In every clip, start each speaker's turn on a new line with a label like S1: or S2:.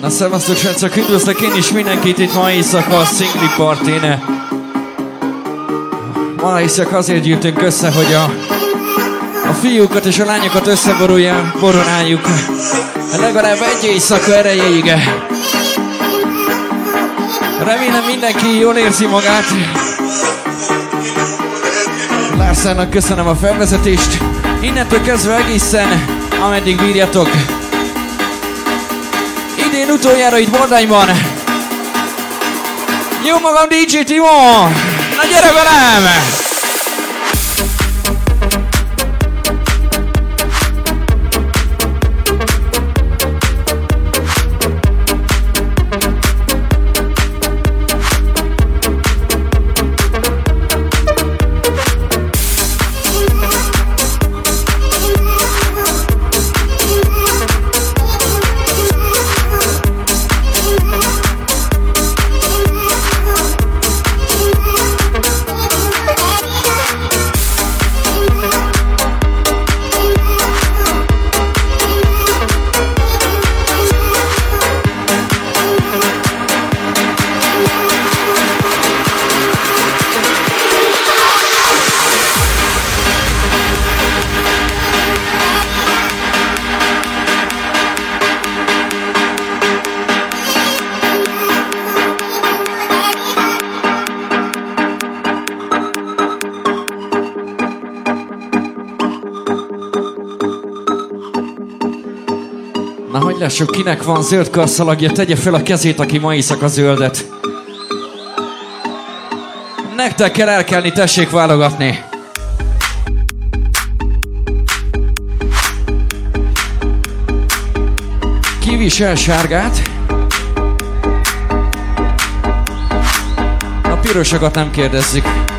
S1: Na szevasztok, srácok, üdvözlök én is mindenkit itt ma éjszaka a Szingli Partin. Ma éjszaka azért gyűjtünk össze, hogy a, a fiúkat és a lányokat összeborulja, boronáljuk. Legalább egy éjszaka erejéig. Remélem mindenki jól érzi magát. Lárszának köszönöm a felvezetést. Innentől kezdve egészen, ameddig bírjatok. Idén utoljára itt Bordányban. Jó magam DJ Timo! Na gyere velem! Lássuk, kinek van zöld karszalagja, tegye fel a kezét, aki ma éjszaka zöldet. Nektek kell elkelni, tessék válogatni. Ki visel sárgát? A pirosokat nem kérdezzük.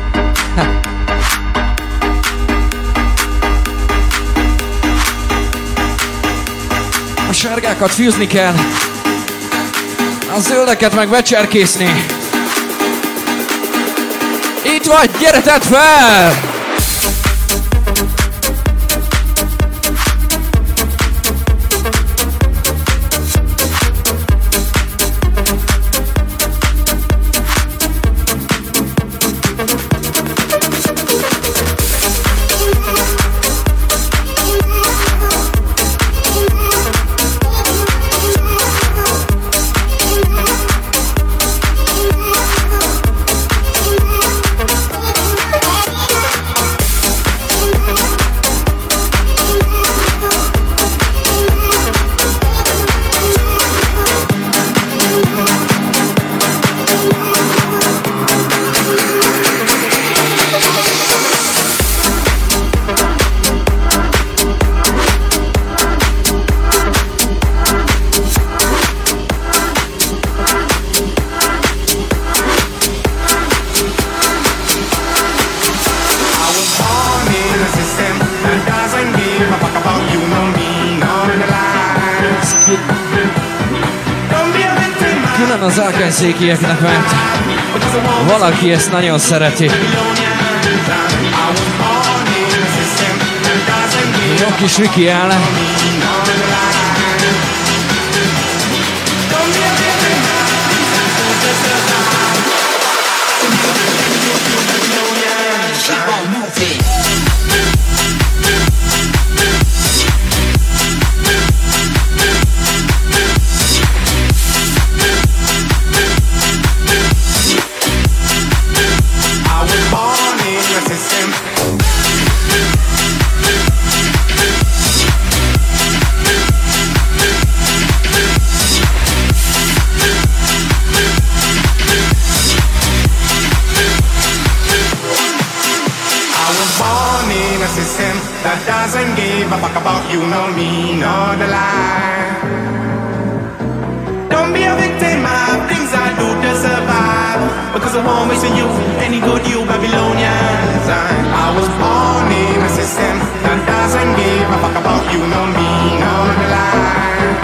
S1: Sárgákat fűzni kell. A zöldeket meg becserkészni. Itt vagy, gyere fel! az árkányszékieknek, mert valaki ezt nagyon szereti. Jó kis Viki
S2: ellen. You, know me, nor the lie.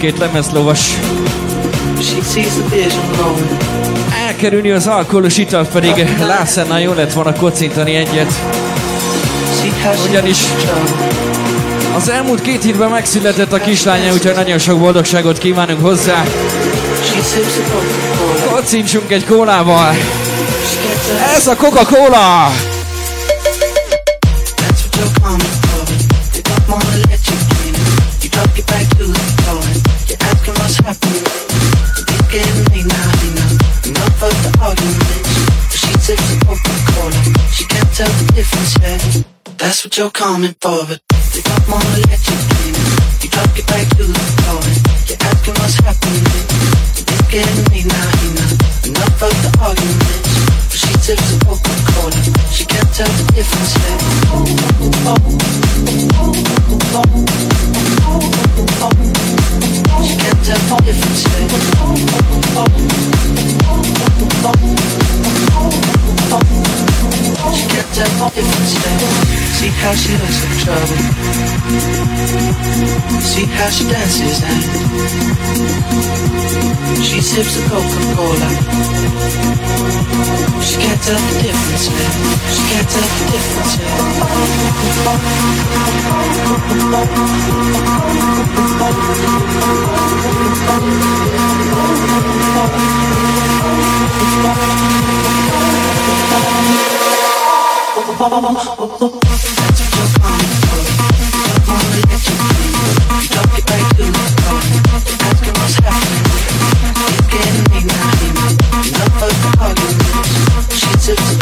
S3: mindkét lemezlovas elkerülni az alkoholos italt, pedig Lászánál jó lett volna kocintani egyet. Ugyanis az elmúlt két hétben megszületett a kislánya, úgyhogy nagyon sok boldogságot kívánunk hozzá. Kocintsunk egy kólával! Ez a Coca-Cola!
S4: you're coming forward. You got more electric dreaming. You
S3: drop it back to the floor. You're asking what's happening. You're thinking me now, he now. Enough of the arguments. But she tips a poker corner. She can't tell the difference yet. She can't tell the difference yet. She can't tell the difference yet. See how she looks in trouble. See how she dances and she sips a Coca-Cola. She can't tell the difference yet. She can't tell the difference yet. She took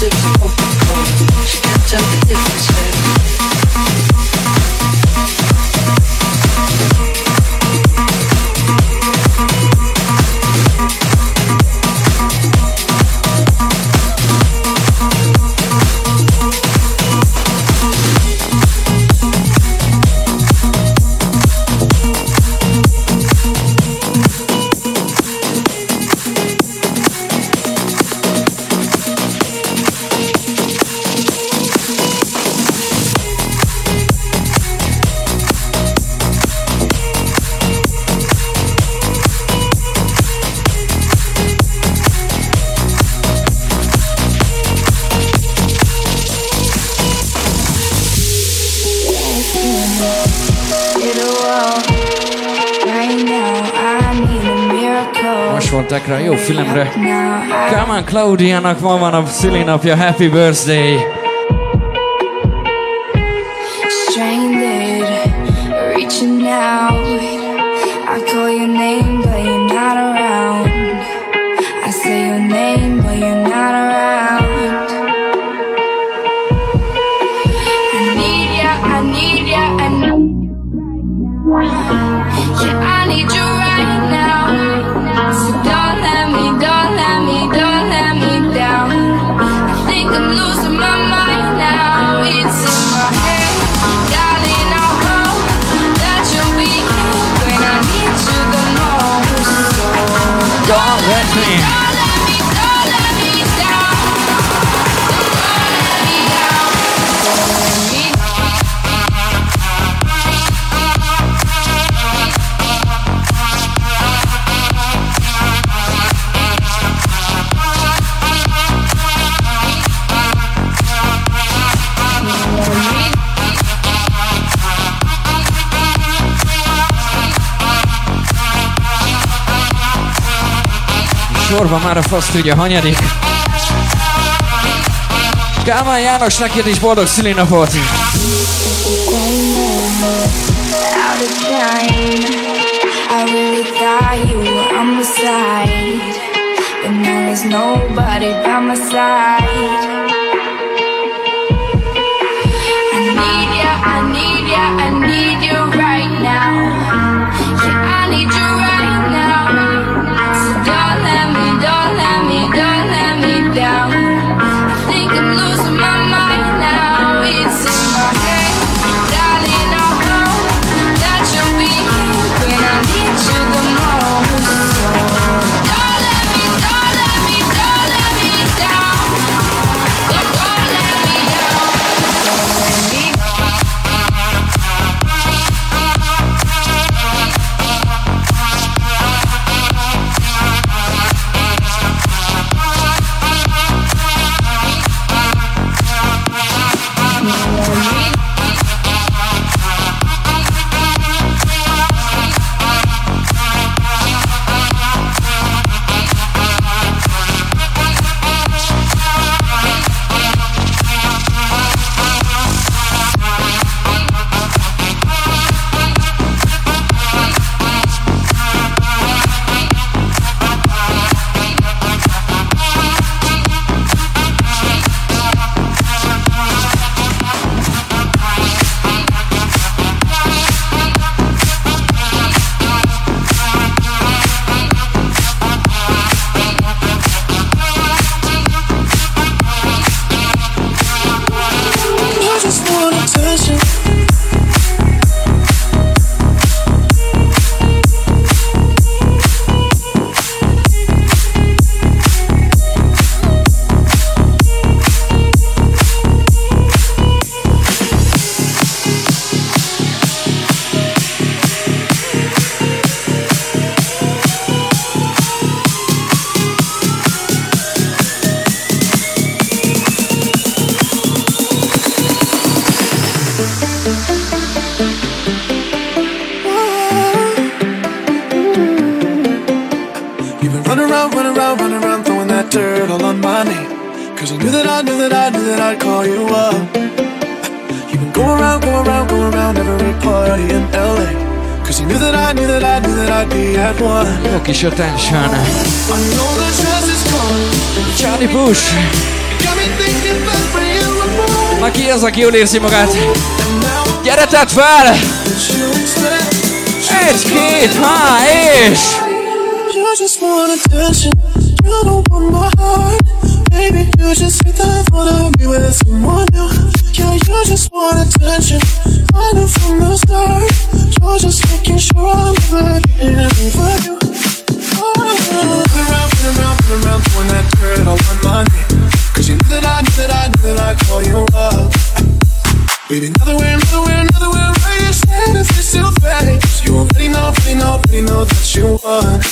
S3: tips a Coca-Cola. Tell the difference yet.
S1: Rá, jó filmre. Come on, Claudiának ma van a szülinapja, happy birthday! Sorban már a fasz tudja, hanyadik. Kálmán János, neked is boldog szülinapot!
S5: I really there's nobody by my side.
S1: túlérzi magát. Gyere, tedd fel! Egy, két, há, és...
S6: You just want attention, you. Don't want my heart. Baby, you just hit the thought of me with someone new Yeah, you just want attention, I knew from the start. You're just making sure I'm good and over you. Oh, around, and around, and around, throwing that dirt all on my Cause you knew that I, knew that I, knew that I call you up. Baby, another way, another way, another way. Where you stand is this still fast? You already know, already know, already know that you want.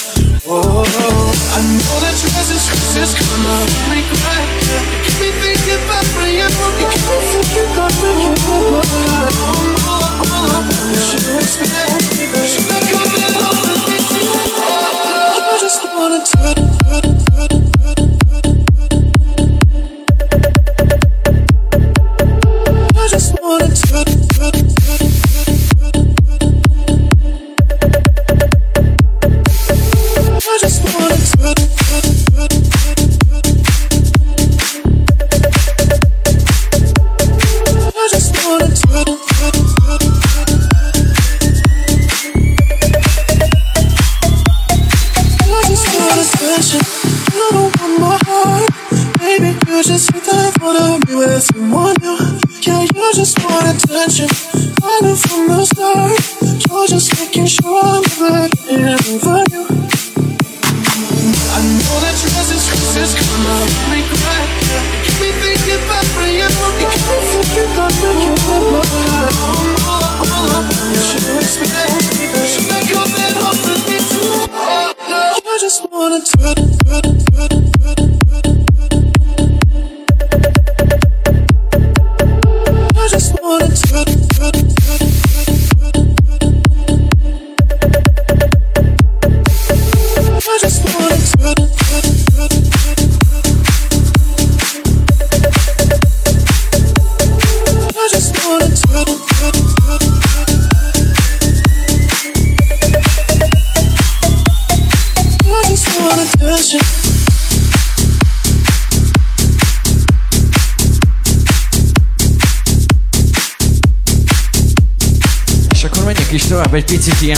S6: Oh, I know that your presence is gonna regret. You keep me thinking about you. You keep me thinking about you.
S7: oh, oh, oh, oh, oh, oh, oh, oh.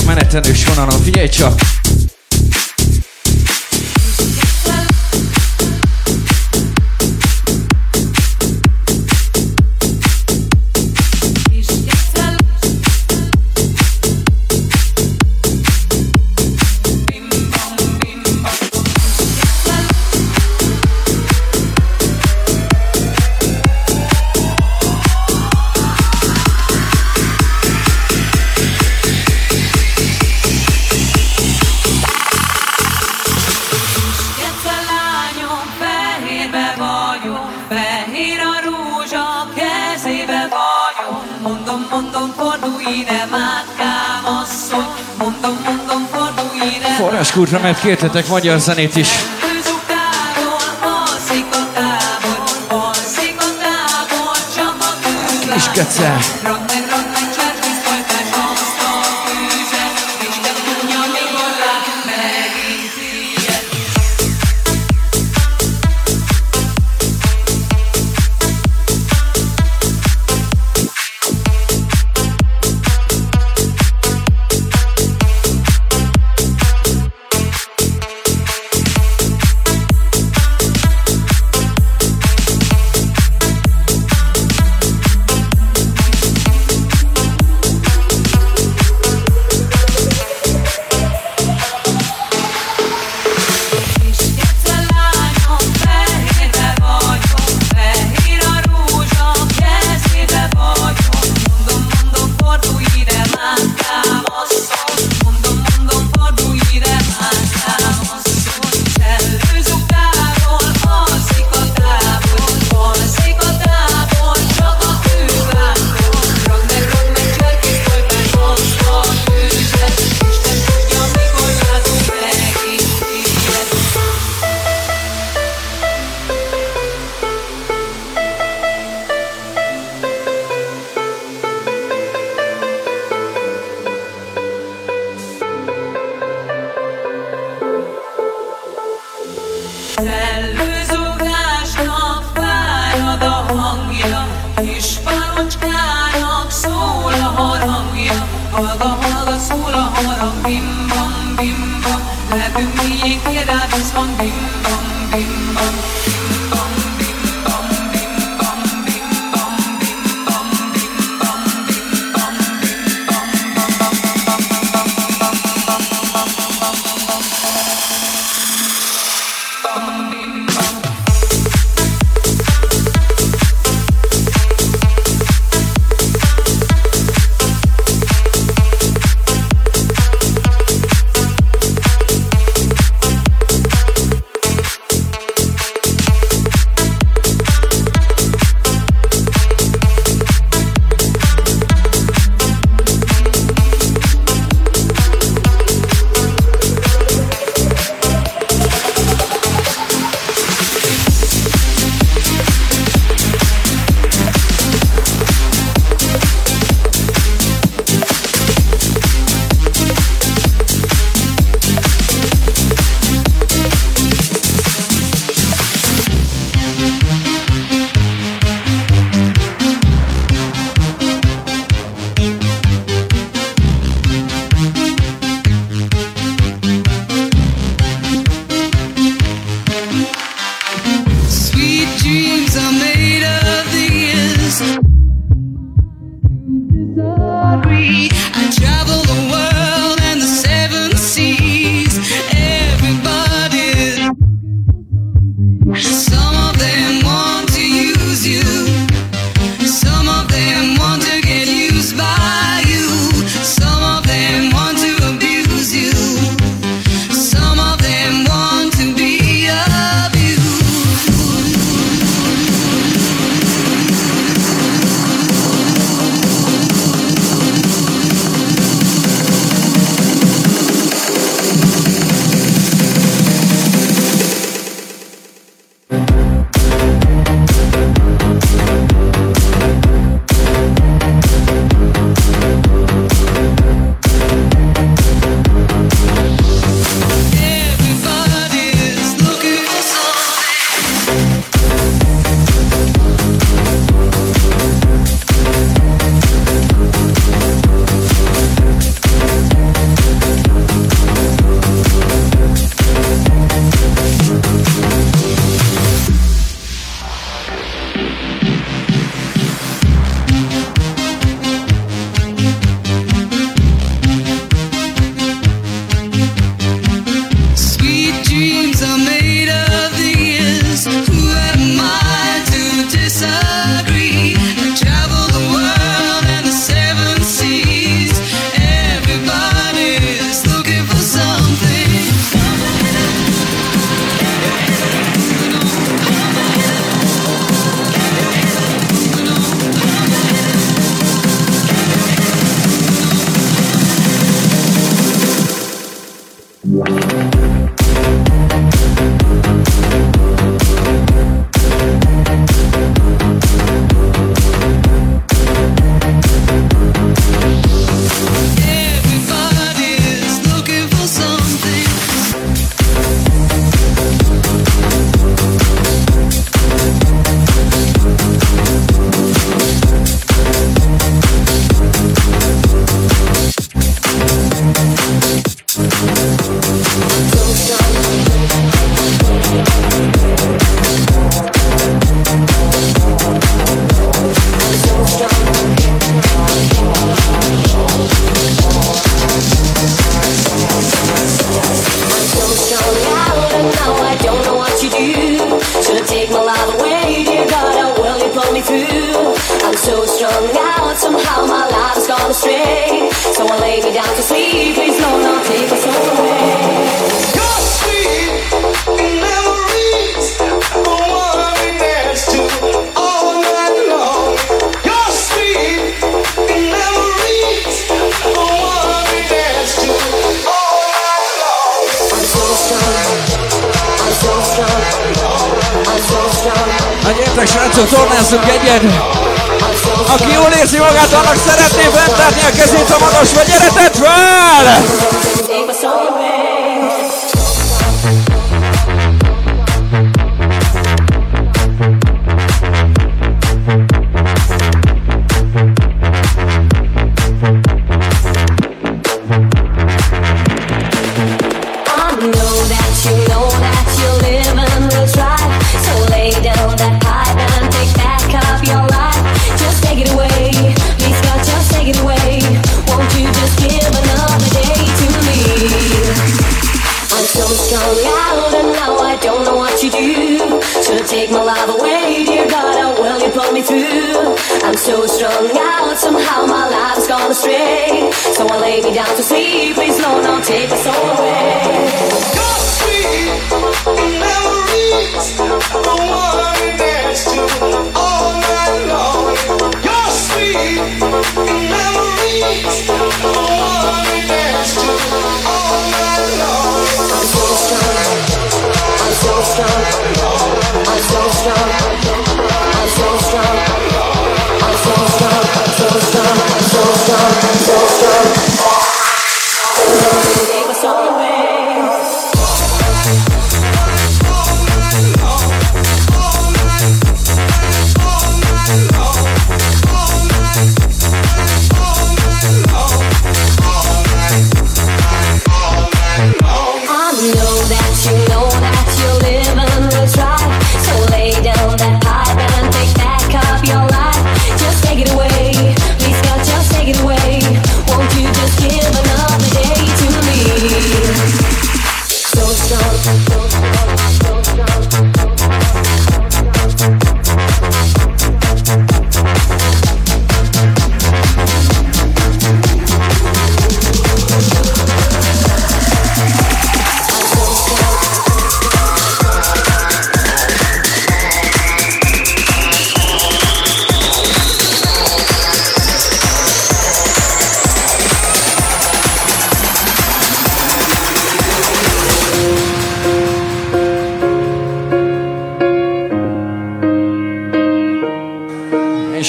S7: Manhattan
S1: klubra, mert kértetek magyar zenét is.
S8: És kecsel.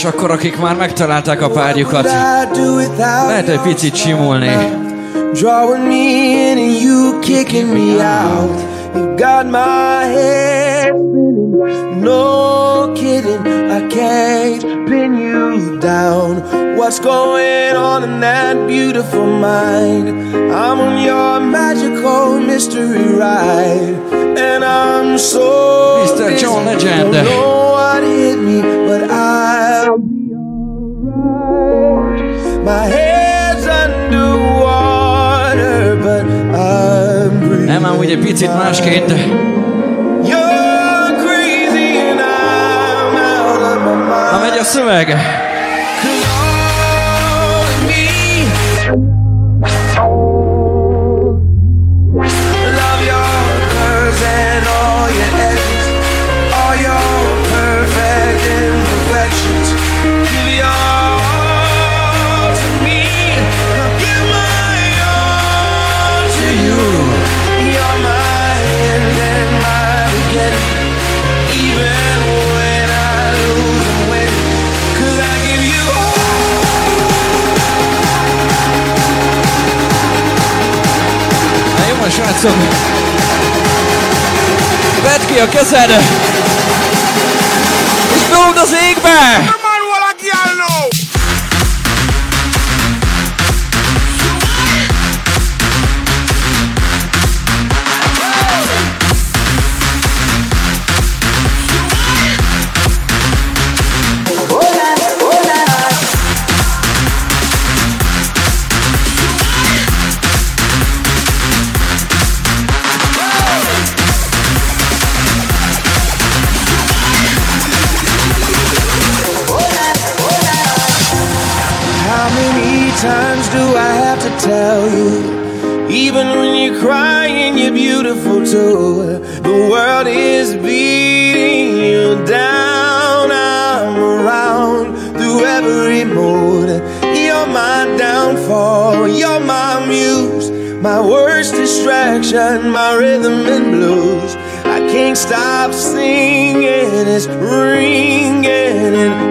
S1: És akkor, akik már megtalálták a párjukat, lehet egy picit simulni.
S9: Drawing me in and you kicking me out. You got my head spinning. No kidding, I can't pin you down. What's going on in that beautiful mind? I'm on your magical mystery ride, and I'm so.
S1: Mr. John Legend.
S9: Don't know what hit me, but
S1: I. amúgy egy picit másként, de... Megy a szöveg! játszunk. Vedd ki a kezed, és dobd az égbe!
S9: do. The world is beating you down. I'm around through every mood. You're my downfall. You're my muse. My worst distraction. My rhythm and blues. I can't stop singing. It's ringing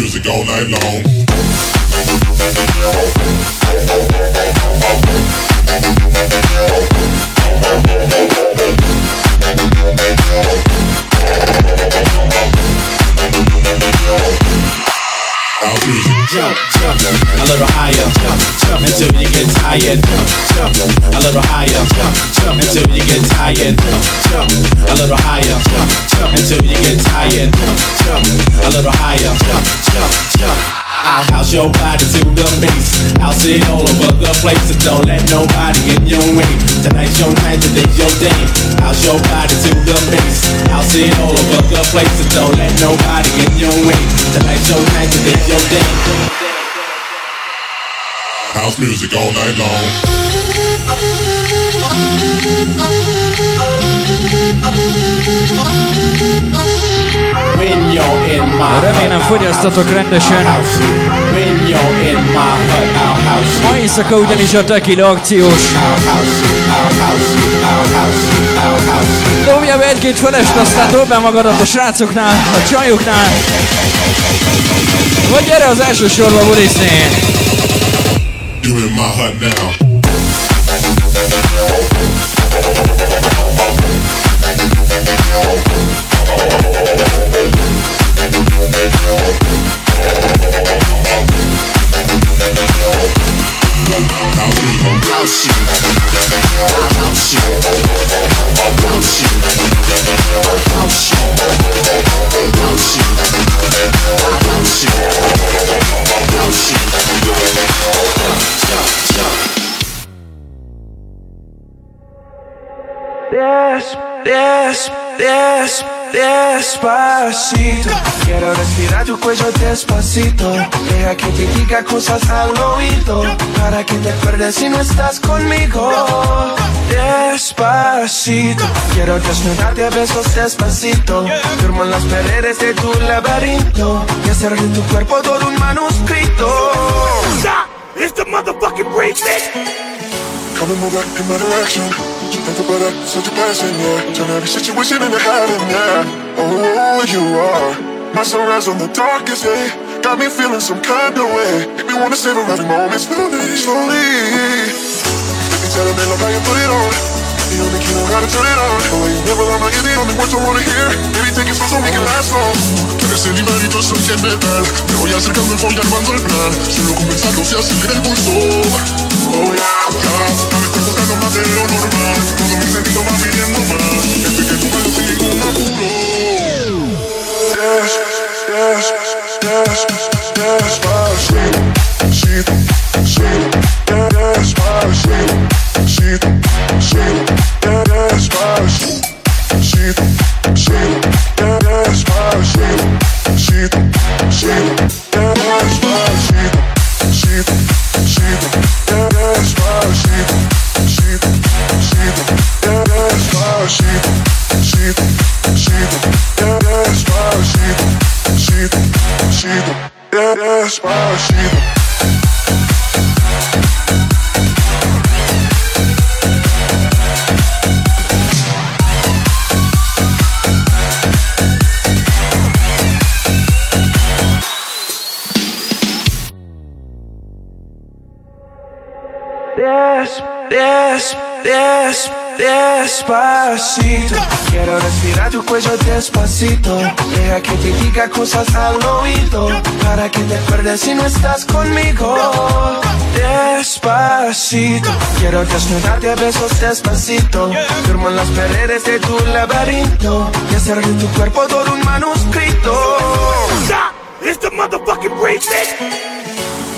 S10: music all night long.
S11: Jump, jump, a little higher, jump, jump until you get tired. Jump, jump, a little higher, jump, jump until you get tired. Jump, jump, a little higher, jump, jump until you get tired. Jump, jump, a little higher, jump, jump, jump. I'll house your body to the base. I'll sit all over the place, and don't let nobody in your way. Tonight's your night, today's your day. House your body to the base. I'll sit all over the place, and don't let nobody in your way. Tonight's your night, today's your day.
S10: House music all night long.
S1: Remélem fogyasztatok rendesen. Ma éjszaka ugyanis a tequila akciós. Dobja be egy-két felest, aztán dobd be magadat a srácoknál, a csajoknál. Vagy gyere az első sorba bulizni.
S10: You in my heart now.
S12: Yes, yes, yes. Despacito. Quiero respirar tu cuello despacito. Deja que te diga cosas al oído. Para que te acuerdes si no estás conmigo. Despacito. Quiero desnudarte a besos despacito. Firmo en las paredes de tu laberinto. Y hacer de tu cuerpo todo un manuscrito.
S13: It's the motherfucking remix.
S14: Come and move back in my direction. Think about it, such a blessing, yeah. Turn every situation into heaven, yeah. Oh, you are my sunrise on the darkest day. Got me feeling some kind of way. Make me wanna savor every moment slowly, slowly. Me tell me love how you put it on. Know how to turn it on. Oh, you never lie, you're the only words I wanna hear. Baby, take it slow so we can last long. Eres el imanito, soy el metal. Me voy acercando, voy armando el plan. Solo comenzando se acelera el pulso. Oh, yeah, yeah. Ya me estoy buscando más de lo normal. Todo mi sentido va pidiendo más. Este que tú me lo sin ningún apuro. Щит, щит, горяешь мой щит Щит, щит, горяешь мой щит Щит, щит, горяешь мой щит Щит, щит, горяешь мой щит Щит, щит, горяешь мой щит Щит, щит, горяешь мой щит Щит, щит, горяешь мой щит Щит, щит, горяешь мой щит Despacito
S12: desce, desce, desce, despacito. Quiero respirar tu cuello despacito. Deja que te diga cosas al oído. Para que te acuerdes si no estás conmigo. Despacito. Quiero desnudarte a besos despacito. Firmo en las paredes de tu laberinto. Y hacer de tu cuerpo todo un manuscrito.
S13: It's the motherfucking
S15: bitch.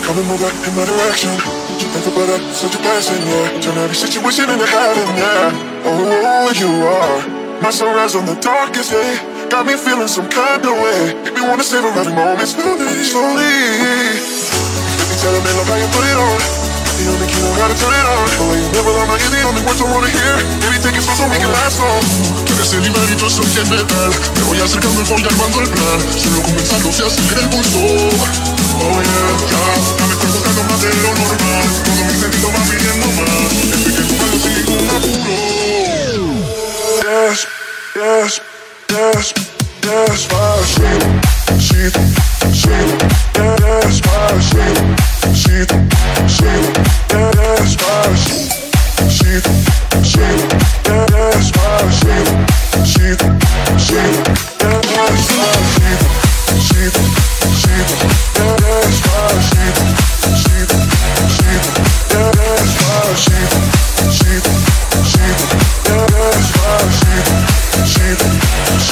S14: Come and move back in my direction. Think about that, such a blessing, yeah. Turn every situation into heaven, yeah. Oh, you are my sunrise on the darkest day. Got me feeling some kind of way. Make me wanna savor every moment slowly, slowly. If you tell me love how you put it on. The only key know how to turn it on. The you never lie, my the only words I wanna hear. Baby, take it slow so we can last long. Libre y yo soy quien metal. Me voy acercando, voy armando el plan. Solo comenzando se acelera el pulso. Oh yeah, ya, ya me estoy buscando más de lo normal. Todo mi sentido va pidiendo más. Estoy que tu mano sin ningún apuro. Yes, yes, yes,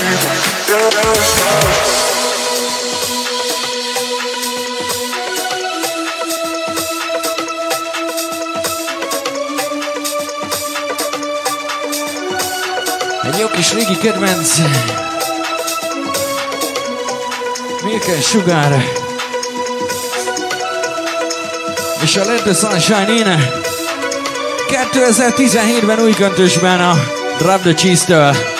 S14: She's
S1: Egy jó kis régi kedvenc. Milke Sugar. És a Let the Sunshine in 2017-ben új köntösben a Drop the Cheese-től.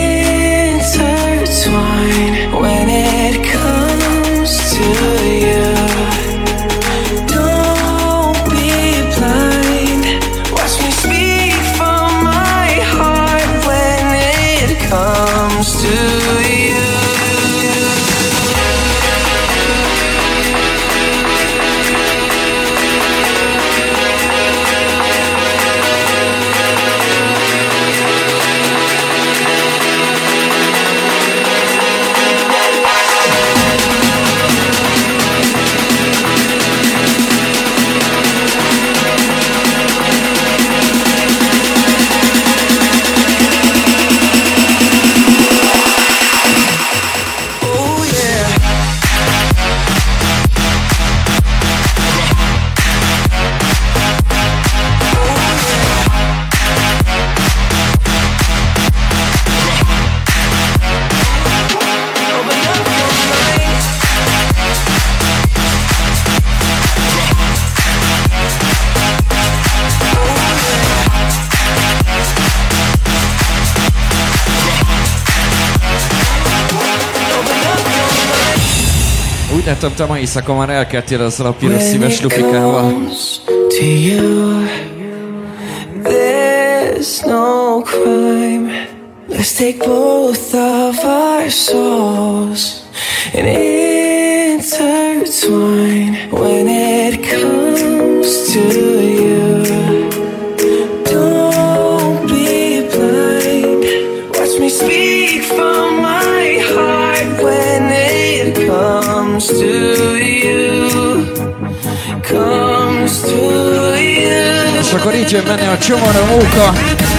S1: Látom, te a mai éjszaka már a piros szíves
S12: lupikával. You, there's no crime. Let's take both of our souls and intertwine.
S1: akkor így jön benne a csomor a.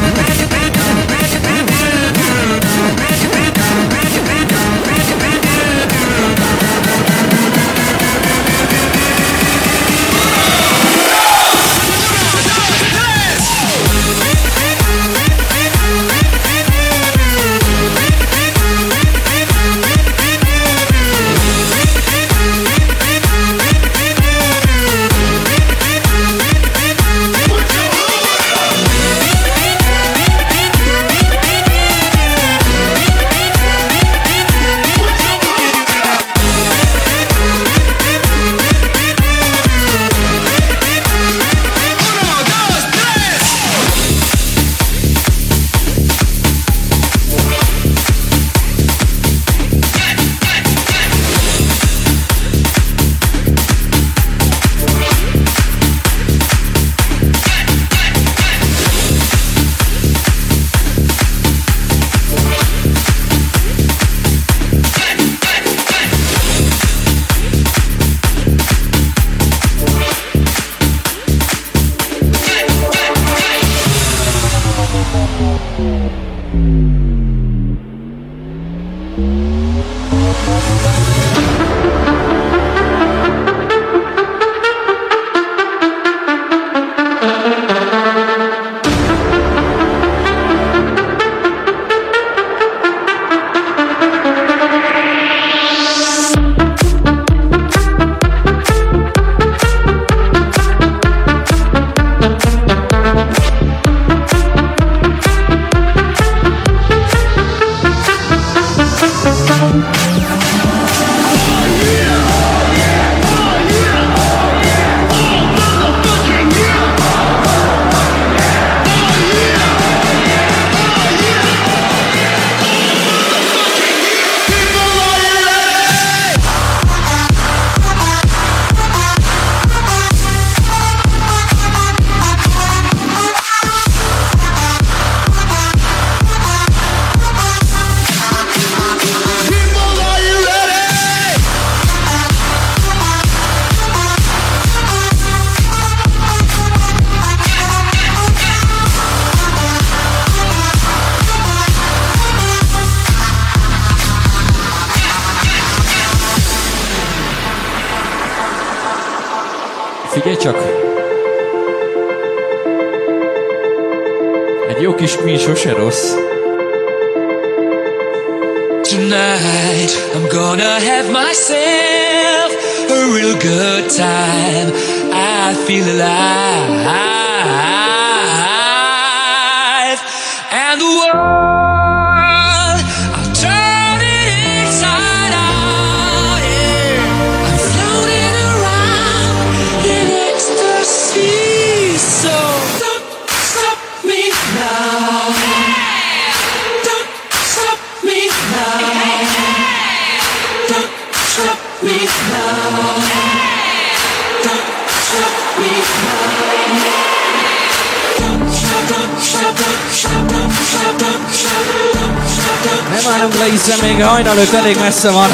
S1: enam leidsin mingi Aino nüüd elin messze van.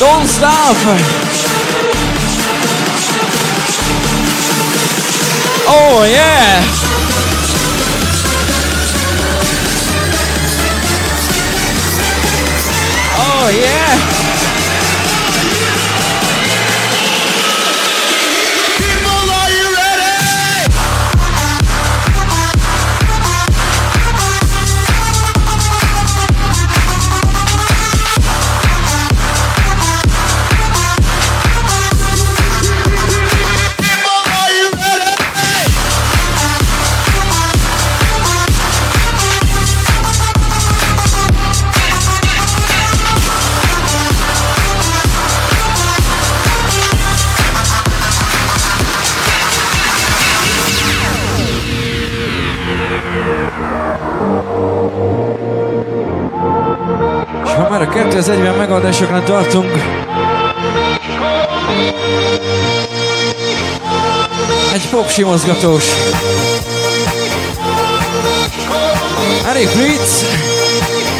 S1: Don't stop. Oh yeah. Oh yeah. 240 megadásoknál tartunk. Egy popsi mozgatós. Eric Blitz,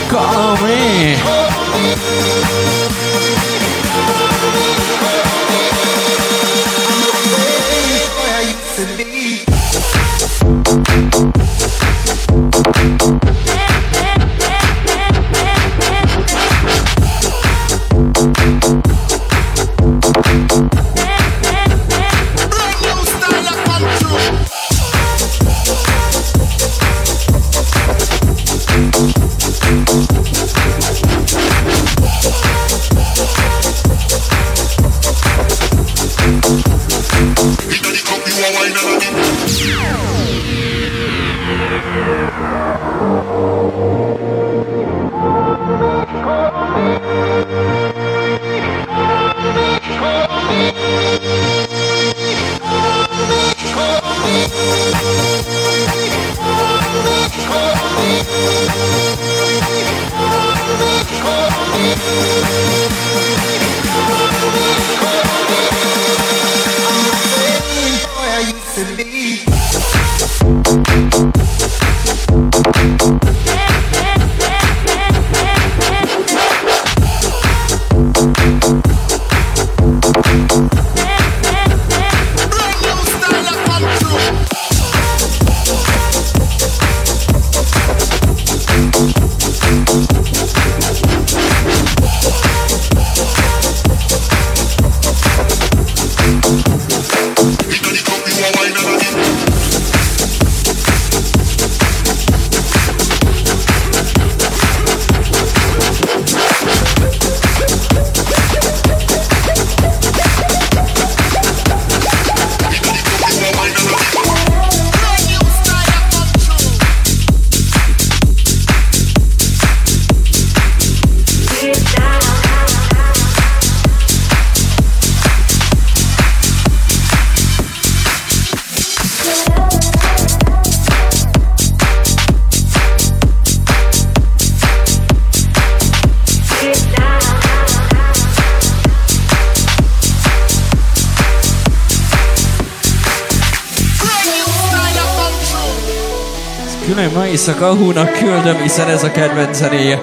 S1: call me. éjszaka húnak küldöm, hiszen ez a kedvenc zenéje.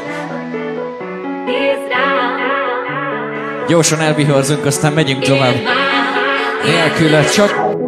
S1: Gyorsan elvihorzunk, aztán megyünk tovább. Nélküle csak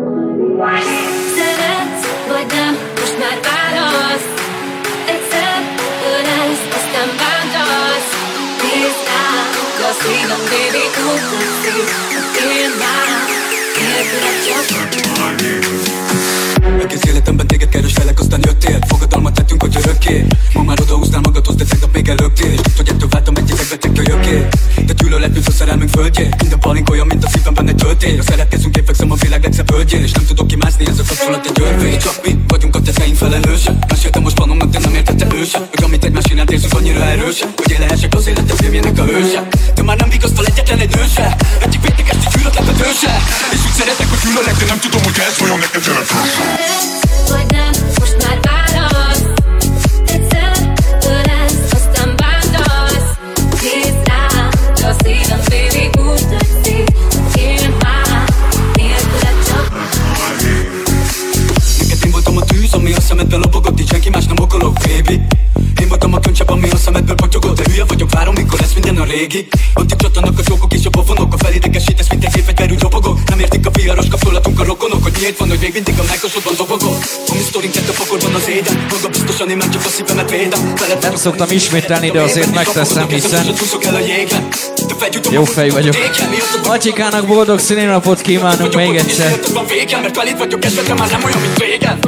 S16: örökké Ma már odahúznál magadhoz, de tegnap még előttél És hogy ettől váltam egy idegbetek kölyökké De gyűlöletünk a szerelmünk földjén Minden palink olyan, mint a szívemben egy töltény Ha szeretkezünk, én fekszem a világ legszebb földjén És nem tudok kimászni, ez a kapcsolat egy örvény. Csak mi vagyunk a tetteink felelősek. Meséltem most panomnak, de nem értette ő se Hogy amit egymás iránt érzünk annyira erősek. Hogy én lehessek az életem filmjének a hőse. De már nem vigasztal egyetlen egy nő se Egyik vétek ezt így gyűlölet a tőse. És úgy szeretek, hogy gyűlölek, de nem tudom, hogy ez vajon neked
S5: Vagy nem, most már válasz
S16: szemedben lobogott Így senki más nem okolok, baby Én voltam a könycsepp, ami a szemedből potyogott De hülye vagyok, várom, mikor lesz minden a régi itt csattanak a csókok és a pofonok A felidegesítesz, mint egy gépfegyverű dobogok Nem értik a viharos kapcsolatunk a rokonok Hogy miért van, hogy még mindig a megkosodban dobogok A mi sztorink a pokorban az éden Maga biztosan én már csak a szívemet védem Veled
S1: Nem szoktam ismételni, de azért megteszem, hiszen jó fej vagyok. Macsikának boldog szülinapot kívánunk még egyszer.
S16: Mert veled vagyok esetre már nem olyan, mint régen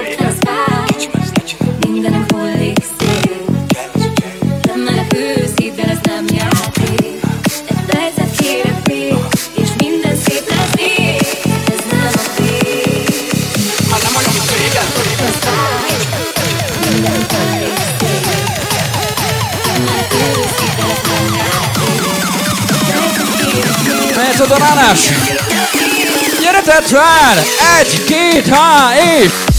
S1: Gyere, te! Egy, két, há, és...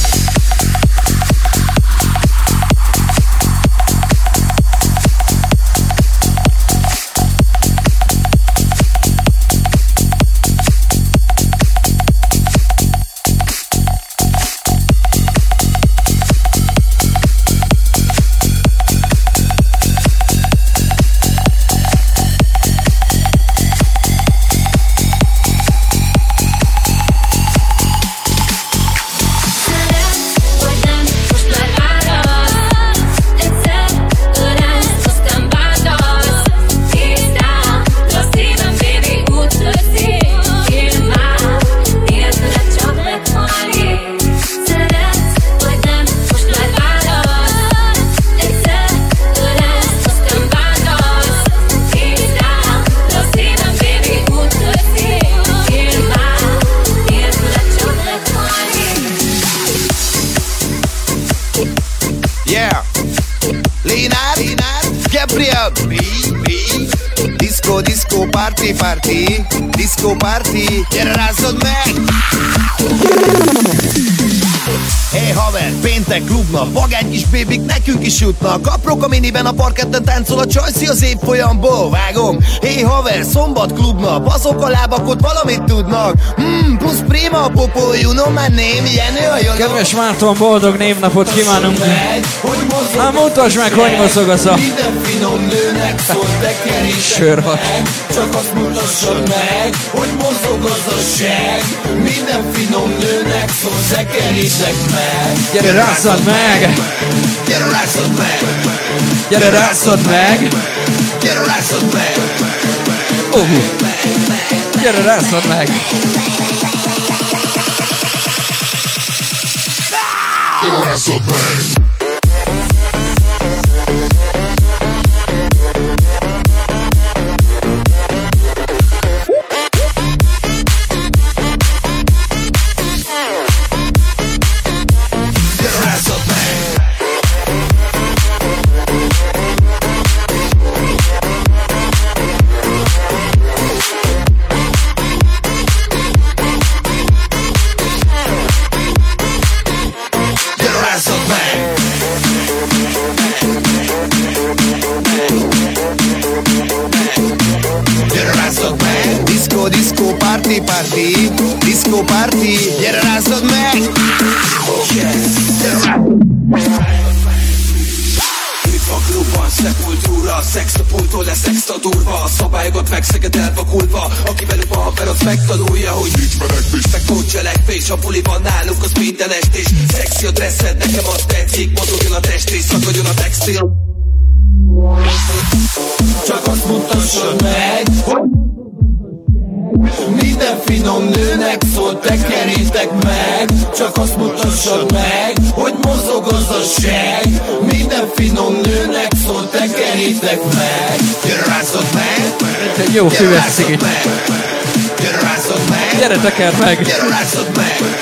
S17: nekünk is jutnak Aprok a miniben a parketten táncol a csajszi az évfolyamból Vágom, hé haver, szombat klubnap, azok a lábak ott valamit tudnak Hmm, plusz prima a popó, you know my name, Jenő a jön
S1: Kedves Márton, boldog névnapot kívánunk! Na mutasd meg, hogy mozog az a
S17: Minden finom nőnek szól,
S1: sörhat.
S17: Csak azt mutassad meg, hogy mozog az a seg Minden finom nőnek szól, de kerítsek meg
S1: Gyere, rázzad meg!
S17: Gyere, rázzad meg!
S1: Gyere, rázzad meg!
S17: Gyere, rázzad meg!
S1: Uh, gyere, rázzad meg!
S10: Gyere, rázzad meg!
S16: Cselekvés A buliban nálunk az minden estés Szexi a dresszed, nekem az tetszik Mozogjon a test és szakadjon a textil. Csak azt mutassad meg, hogy
S1: Minden finom nőnek szól, tekerjétek meg. Csak azt mutassad meg, hogy mozog az a seg. Minden finom nőnek szól, tekerjétek meg. Gyere rázzad meg!
S18: Egy jó
S1: Gyere
S18: füves
S1: Gyere,
S18: tekerd meg!
S1: Gyere meg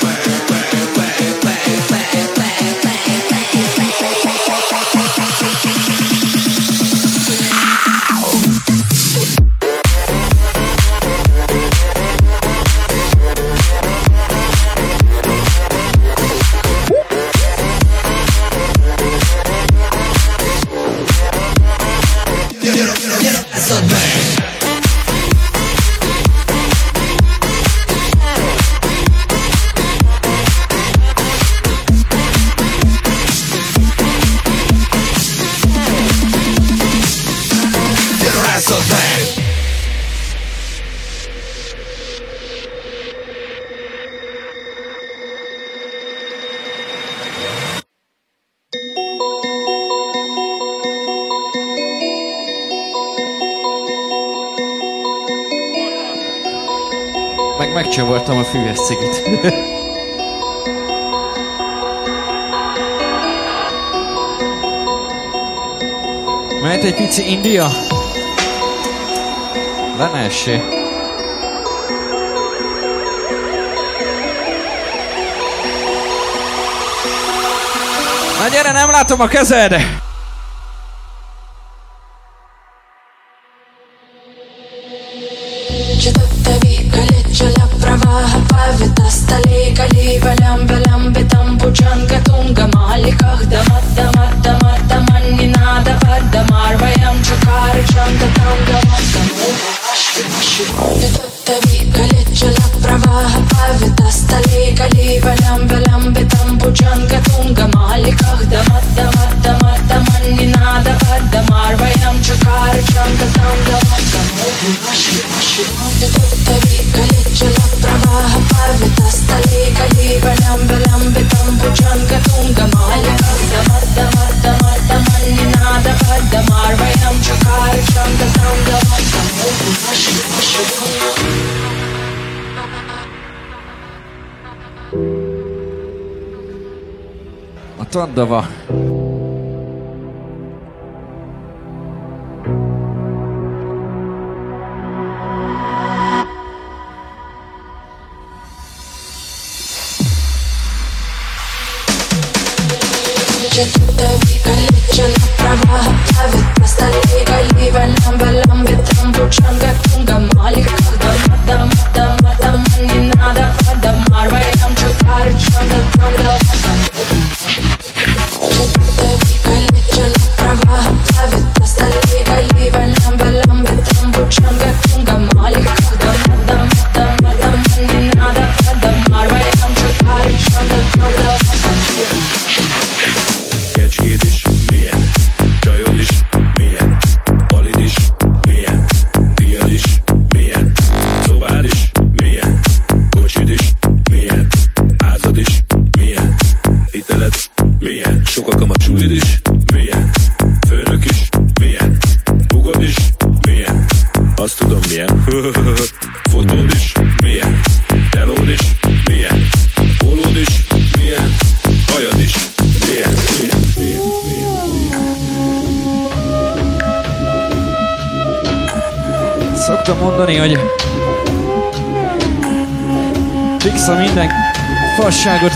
S18: egy pici India? Le ne essél. Na gyere, nem látom a kezed!
S19: Тучанка, тунга, маликах, дават, дават, дават, дават, не надо, дават, дамар, ваям, чакар, чанка, там, дават, домой, ваши, ваши, ноги, туттави, калечила, праваха, парвита, стали, кали, валям, валям, бетам, пучанка, тунга, маликах, дават, дават, дават, дават, не надо, дават, дамар, ваям, чакар, чанка, там, дават, домой, ваши, ваши, ноги, contente d'avoir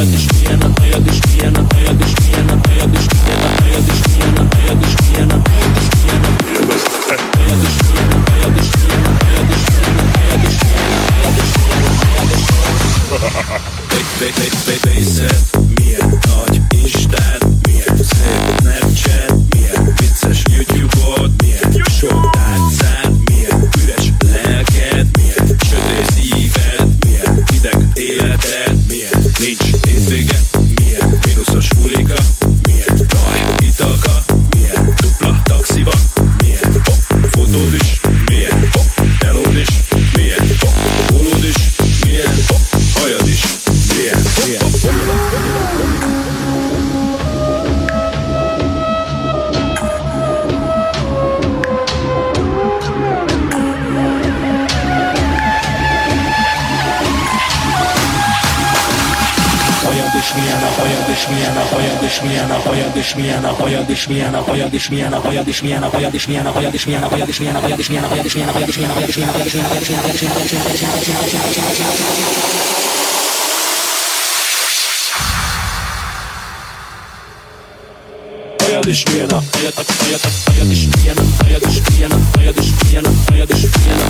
S19: Got Dischmiana, Feuer Dischmiana, Feuer Dischmiana, Feuer Dischmiana, Feuer Dischmiana, Feuer Dischmiana, Feuer Dischmiana, Feuer Dischmiana, Feuer Dischmiana, Feuer Dischmiana, Feuer Dischmiana, Feuer Dischmiana, Feuer Dischmiana, Feuer Dischmiana, Feuer Dischmiana, Feuer Dischmiana, Feuer Dischmiana, Feuer Dischmiana, Feuer Dischmiana,
S16: Feuer dich mir nach, Feuer dich mir nach, Feuer dich mir nach, Feuer dich mir nach, Feuer dich mir nach, Feuer dich mir
S20: nach.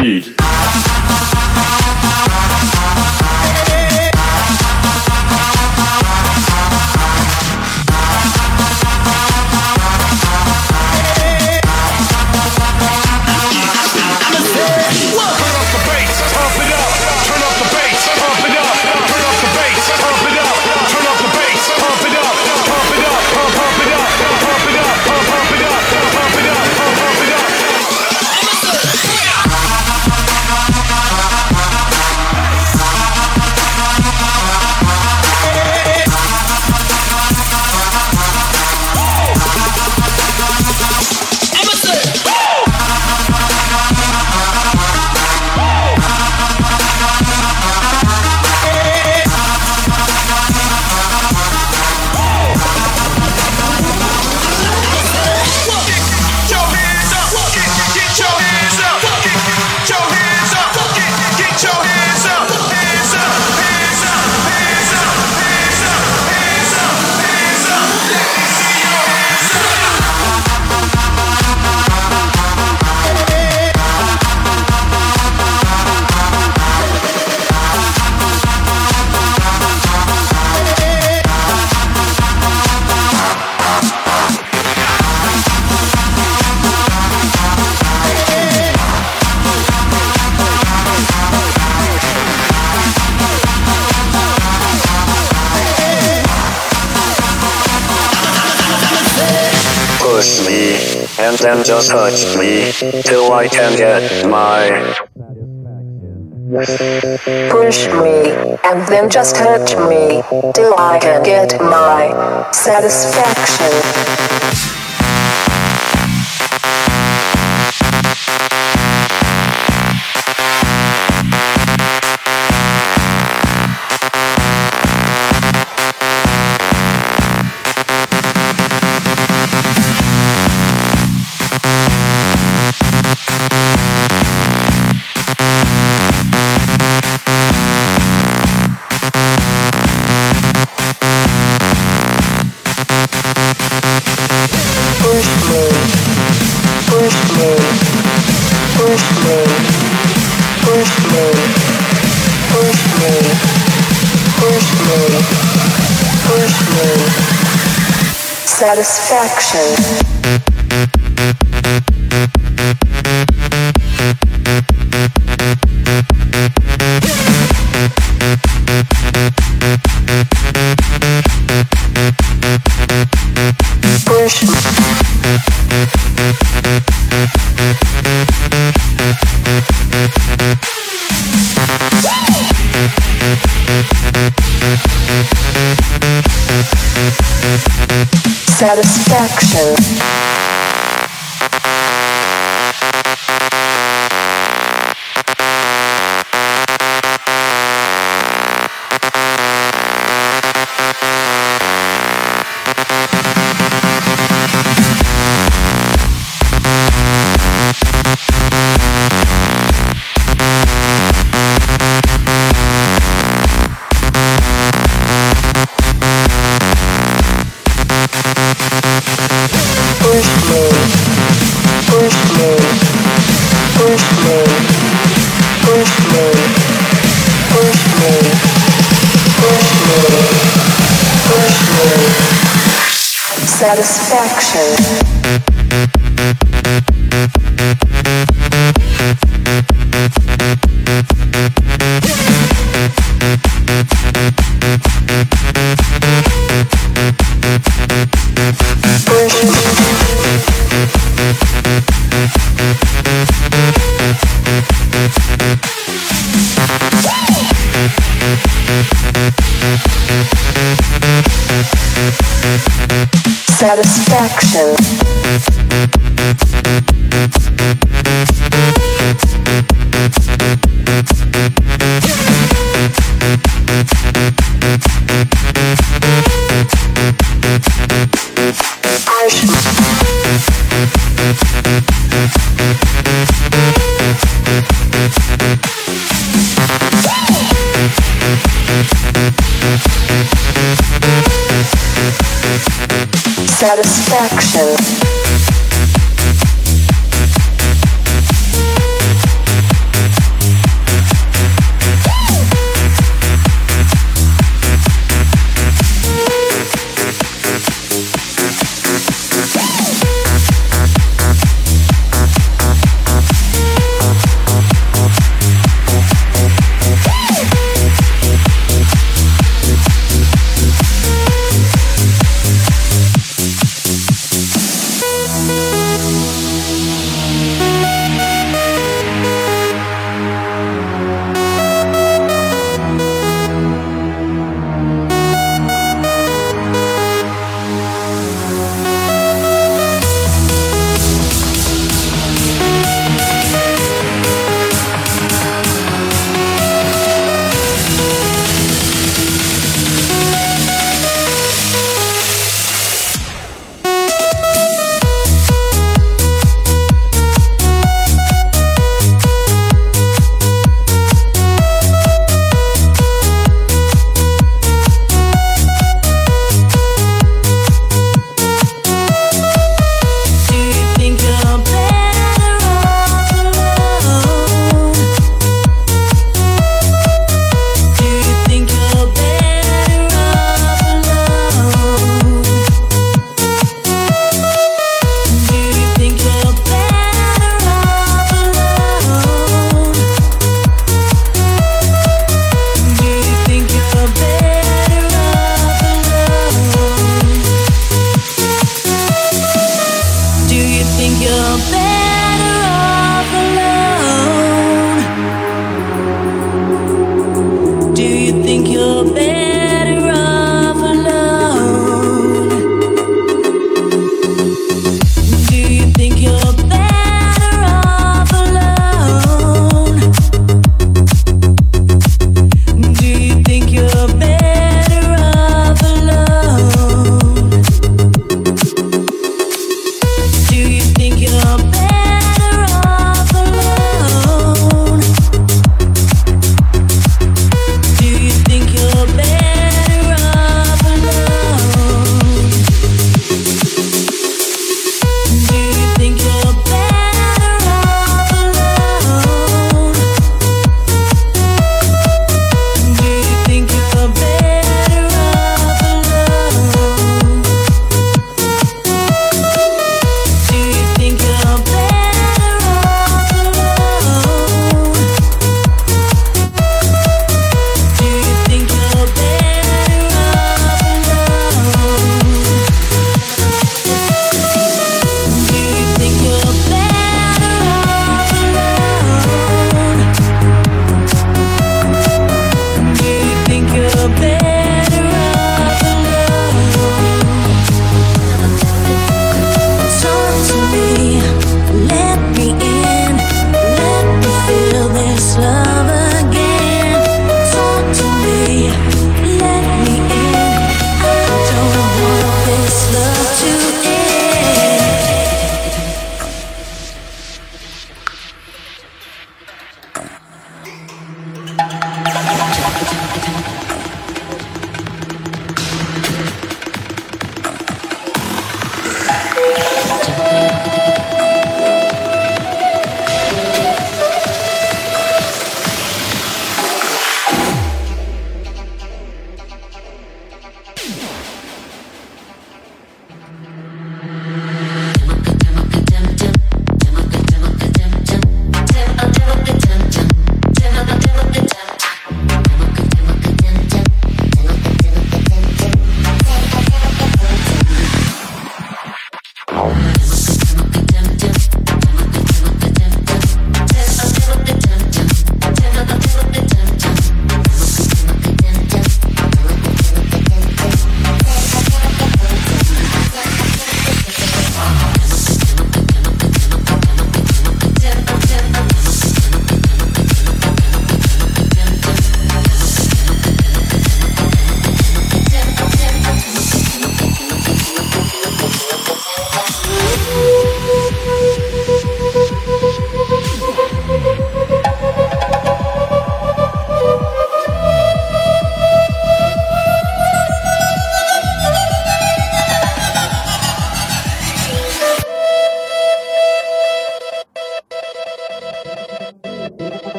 S21: Seed. man just touch me till I can get my
S22: Push me, and then just hurt me, till I can get my satisfaction.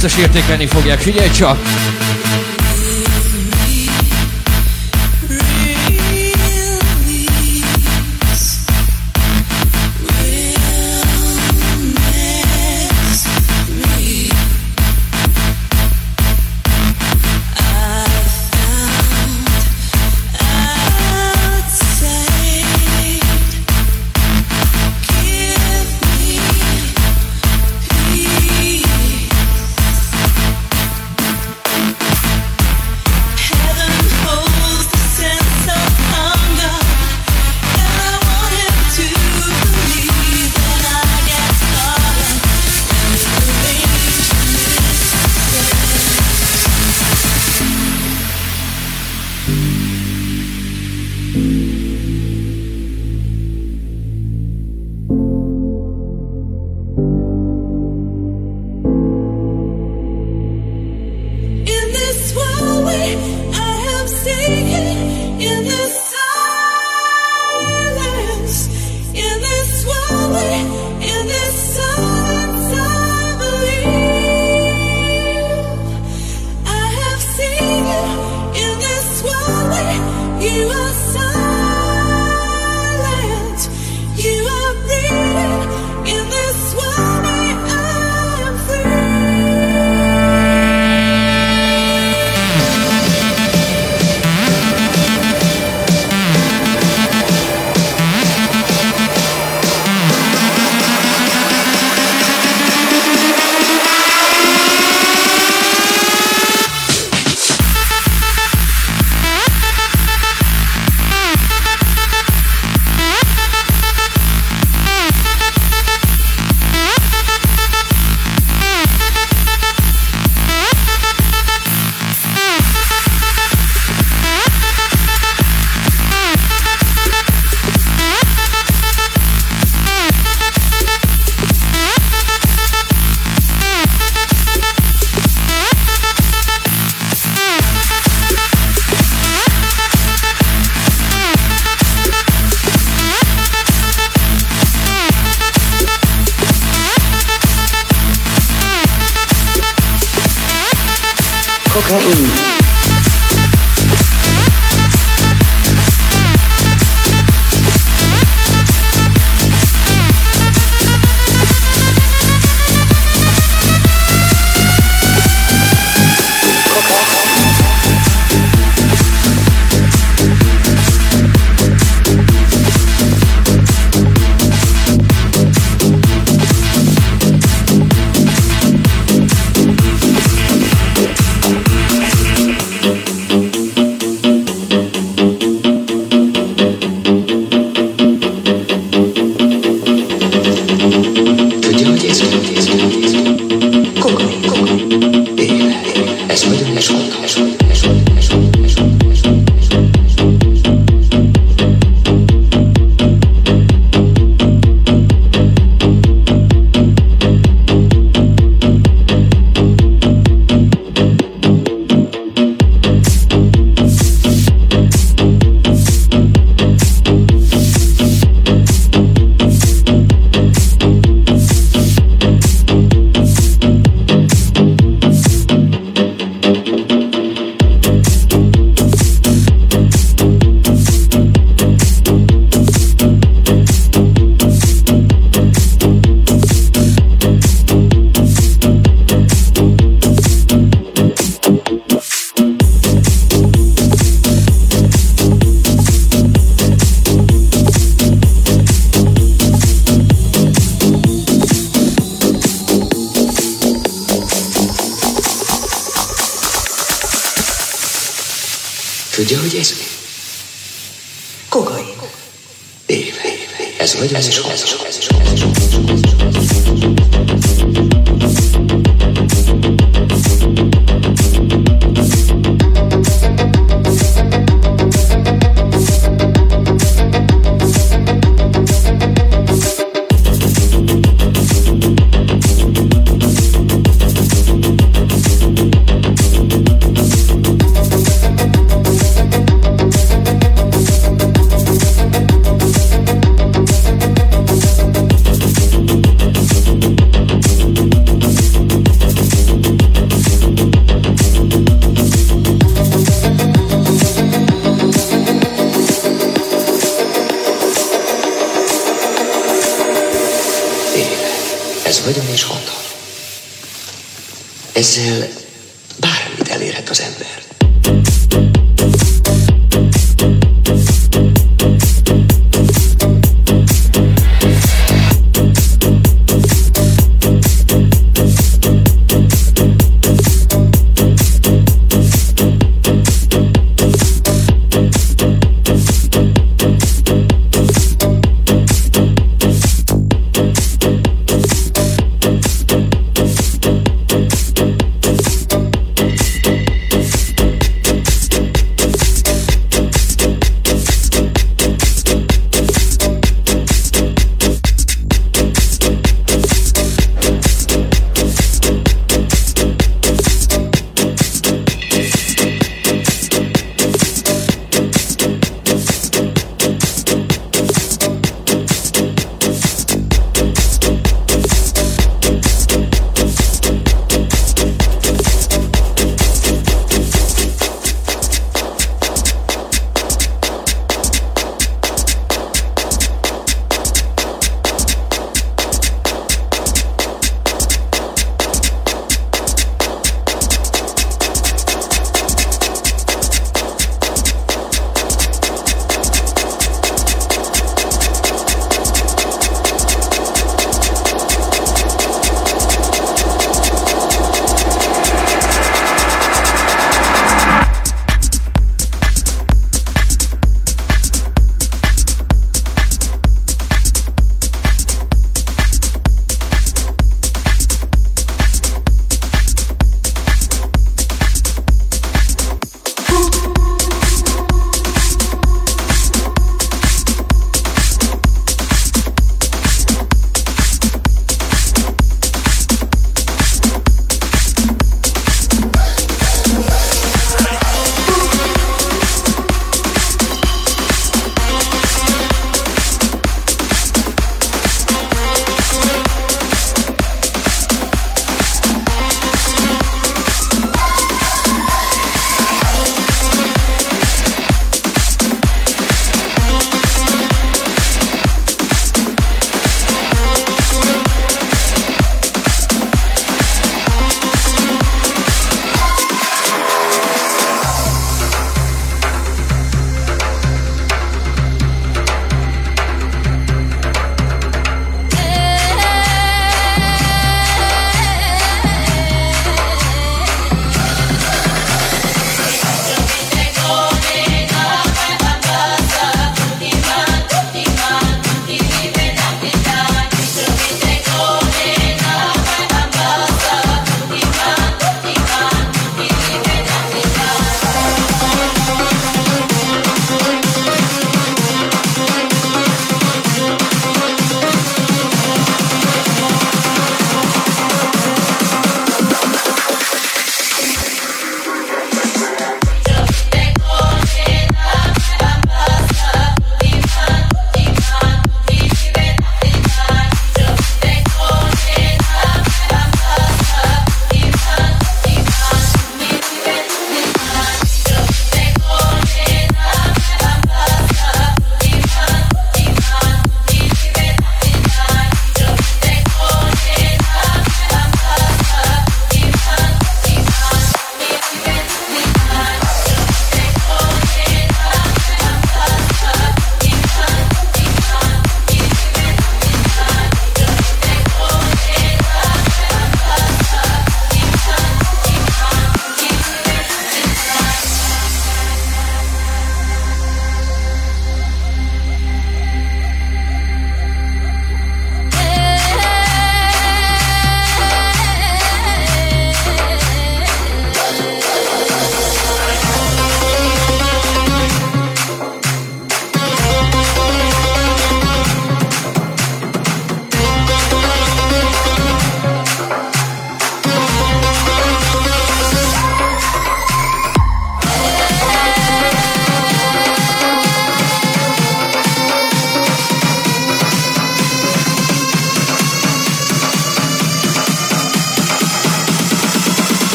S23: Biztos értékelni fogják. Figyelj csak!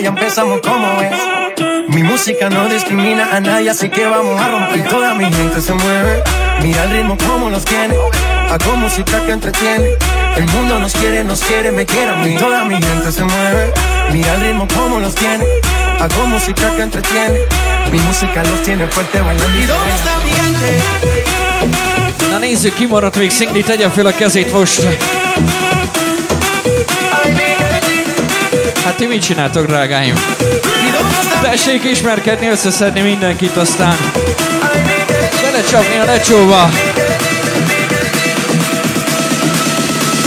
S7: Ya empezamos como es. Mi música no discrimina a nadie, así que vamos a romper. Toda mi gente se mueve. Mira el ritmo como los tiene. Hago música que entretiene. El mundo nos quiere, nos quiere, me quiere a mí. Toda mi gente se mueve. Mira el ritmo como los tiene. Hago música que entretiene. Mi música los tiene fuerte bailando. ¿Y dónde está mi gente?
S24: Na nézzük, ki maradt még szingli, tegye fel a kezét most. Hát ti mit csináltok, drágáim? Tessék ismerkedni, összeszedni mindenkit, aztán belecsapni a lecsóba.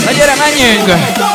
S24: Na gyere, menjünk!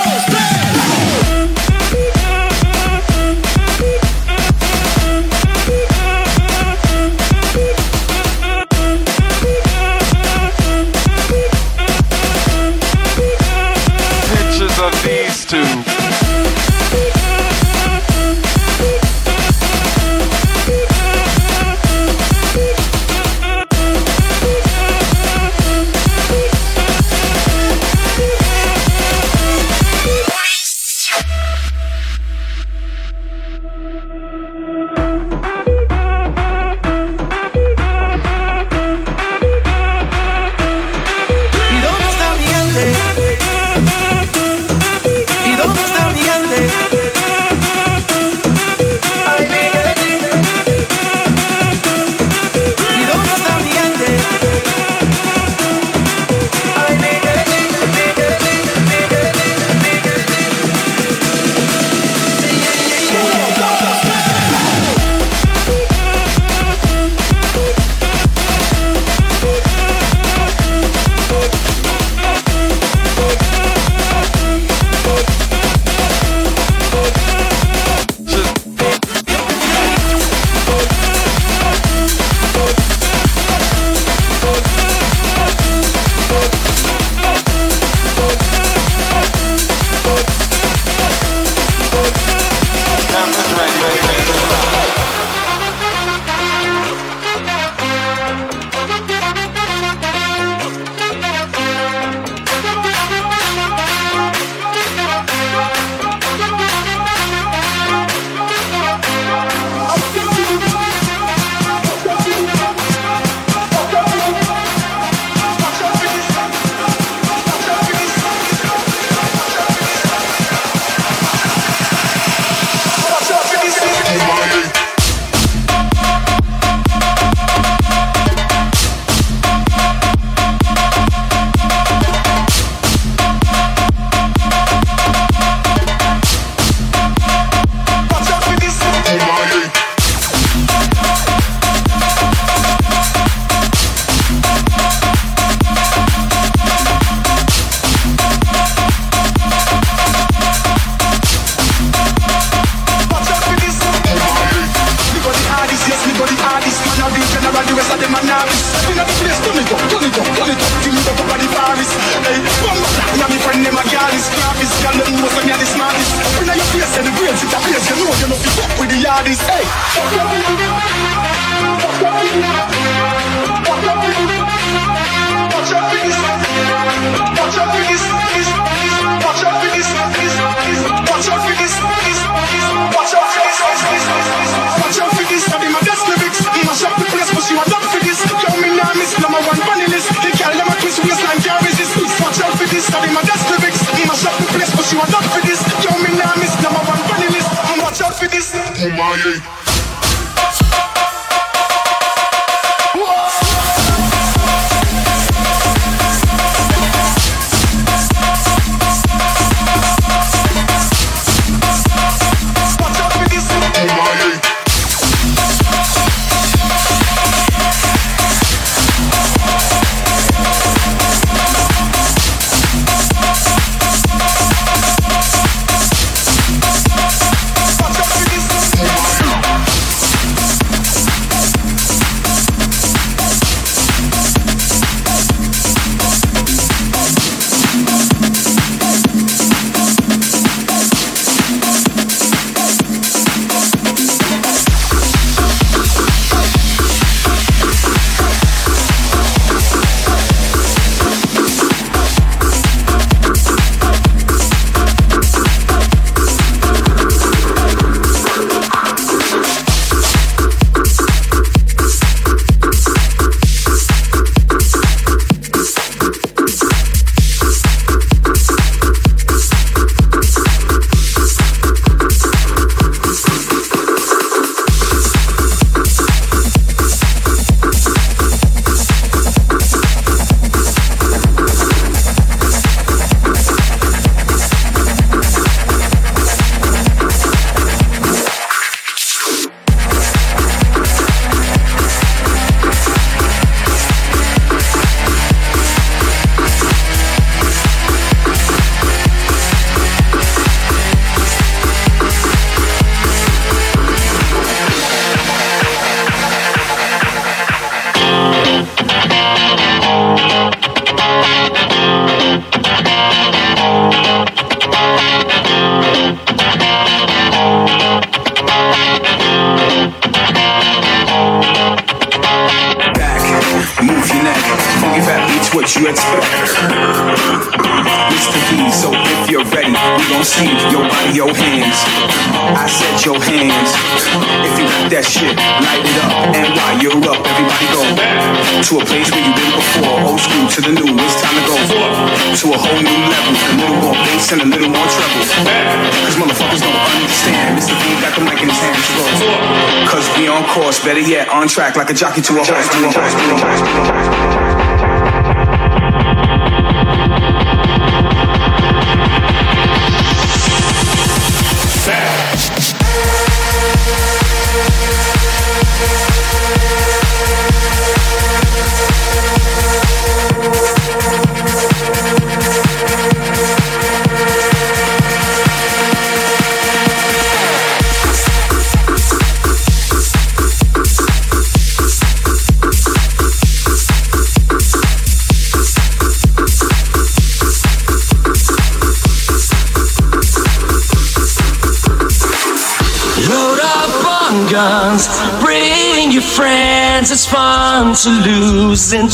S25: jockey to a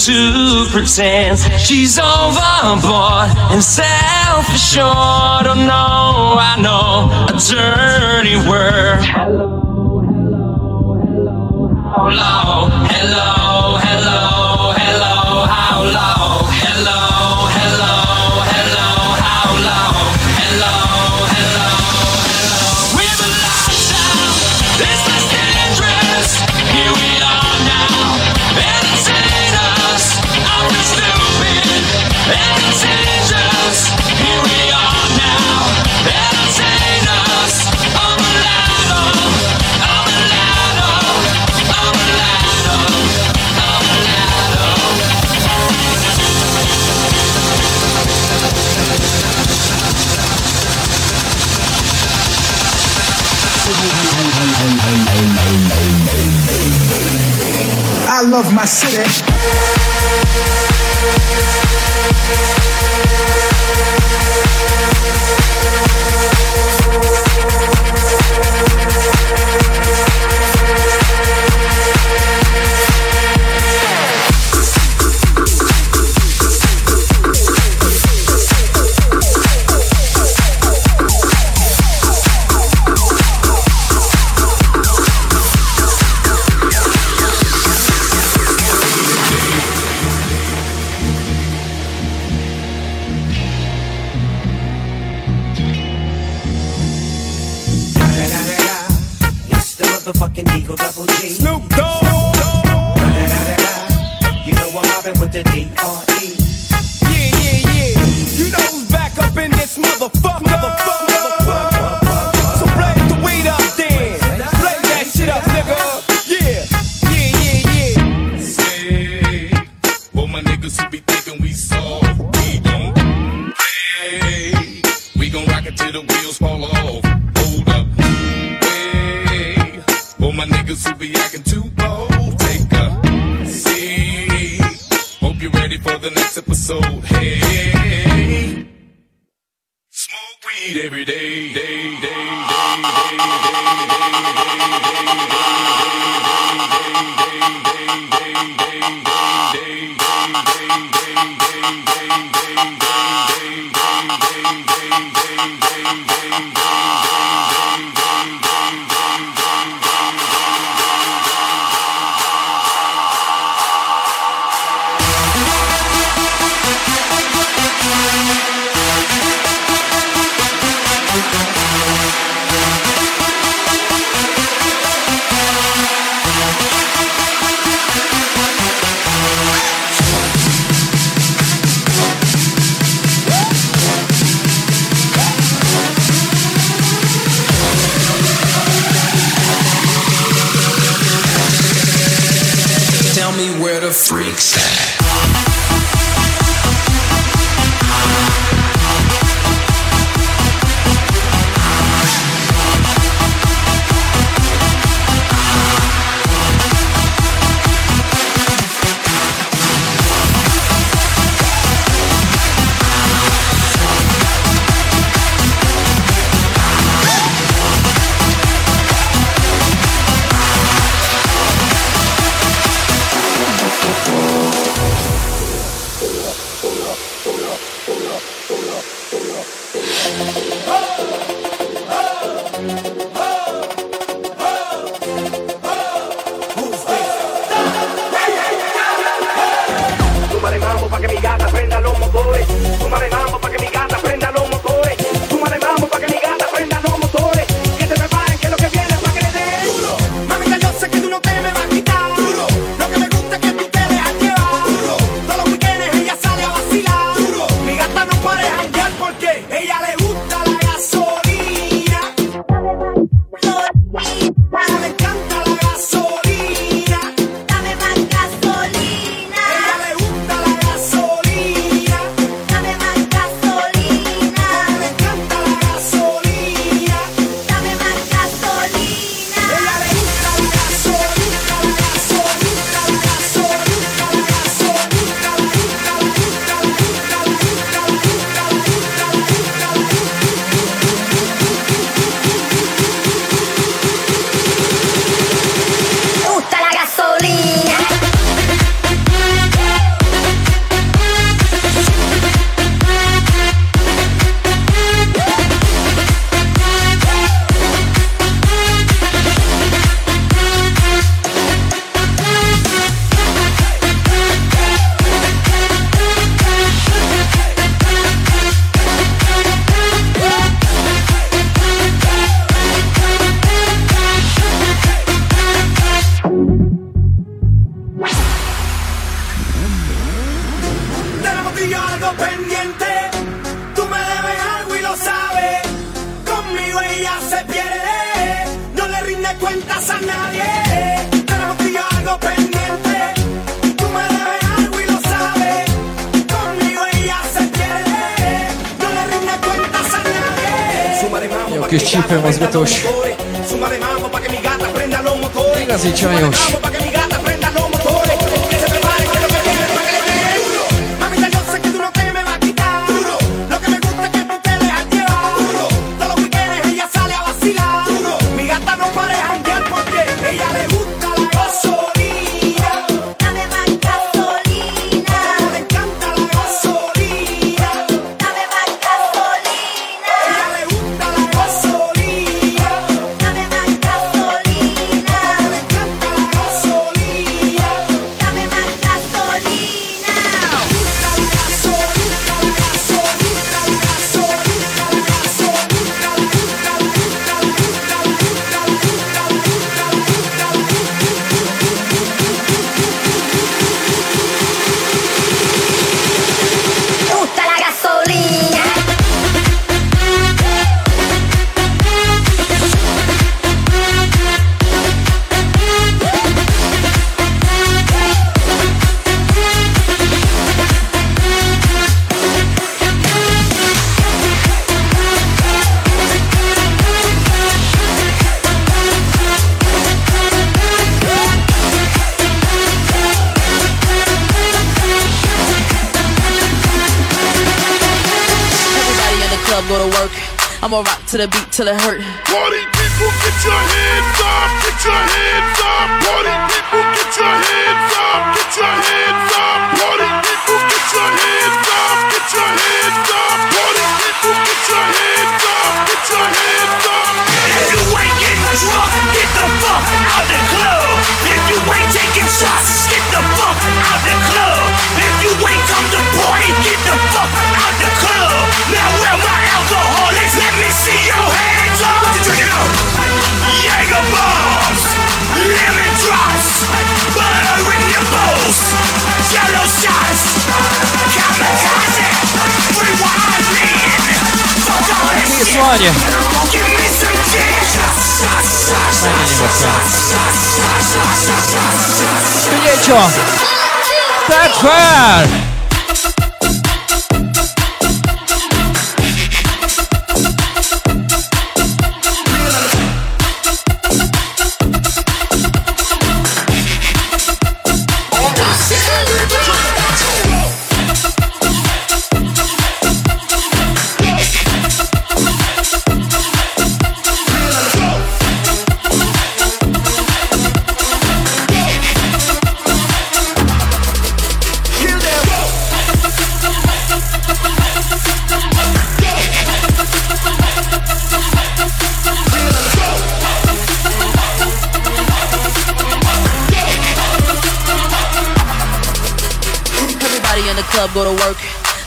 S25: to
S26: pretend she's overboard and self-assured. Oh no, I know a dirty word.
S13: to the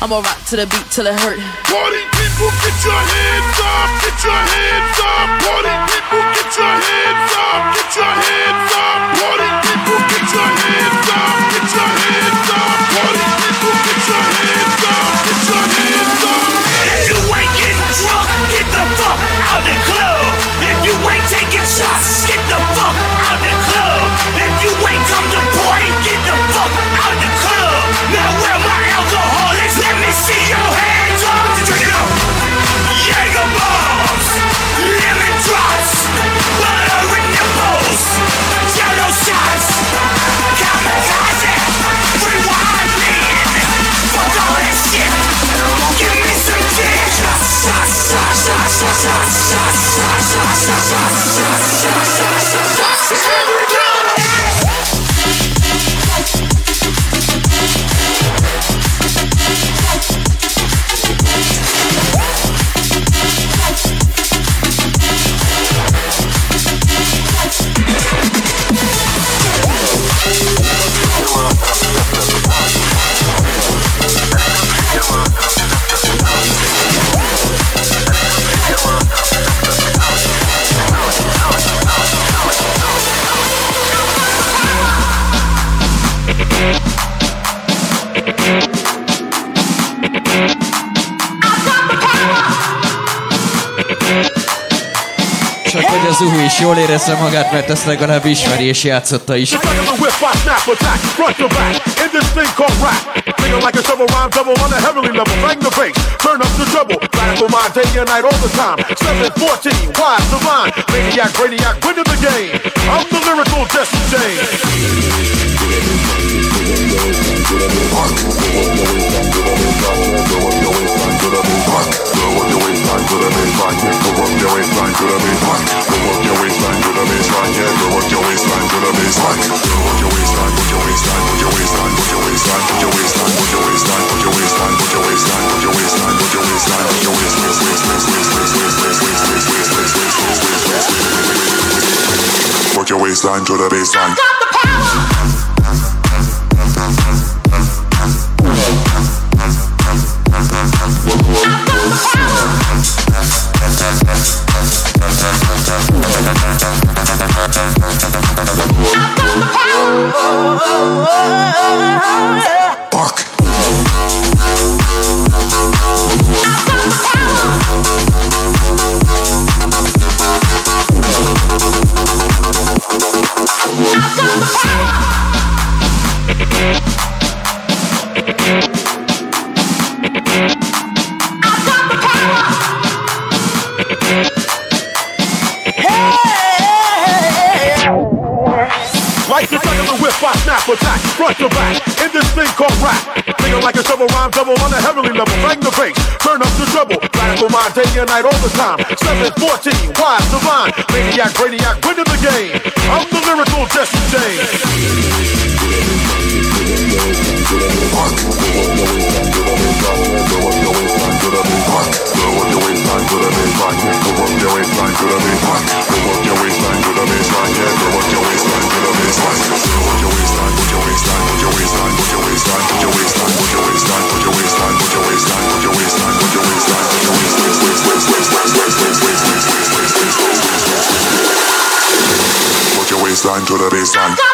S13: I'ma rock to the beat till it hurt.
S27: Party people, get your hands up, get your hands up. Party people, get your hands up, get your hands up. Party people, get your hands up, get your hands up.
S1: It's everybody. az új is jól érezze magát, mert ezt legalább ismeri és játszotta is.
S27: Like a shovel rhyme double on a heavily level, bang turn up the day and night all the time. 714, the maniac, the game. I'm the lyrical
S28: Work your waistline to the baseline.
S27: Level. Bang the bass, turn up the treble. Radical mind, day and night, all the time. 714, wise, divine, maniac, brainiac, winning the game. I'm the lyrical Jesse James.
S28: To the baseline.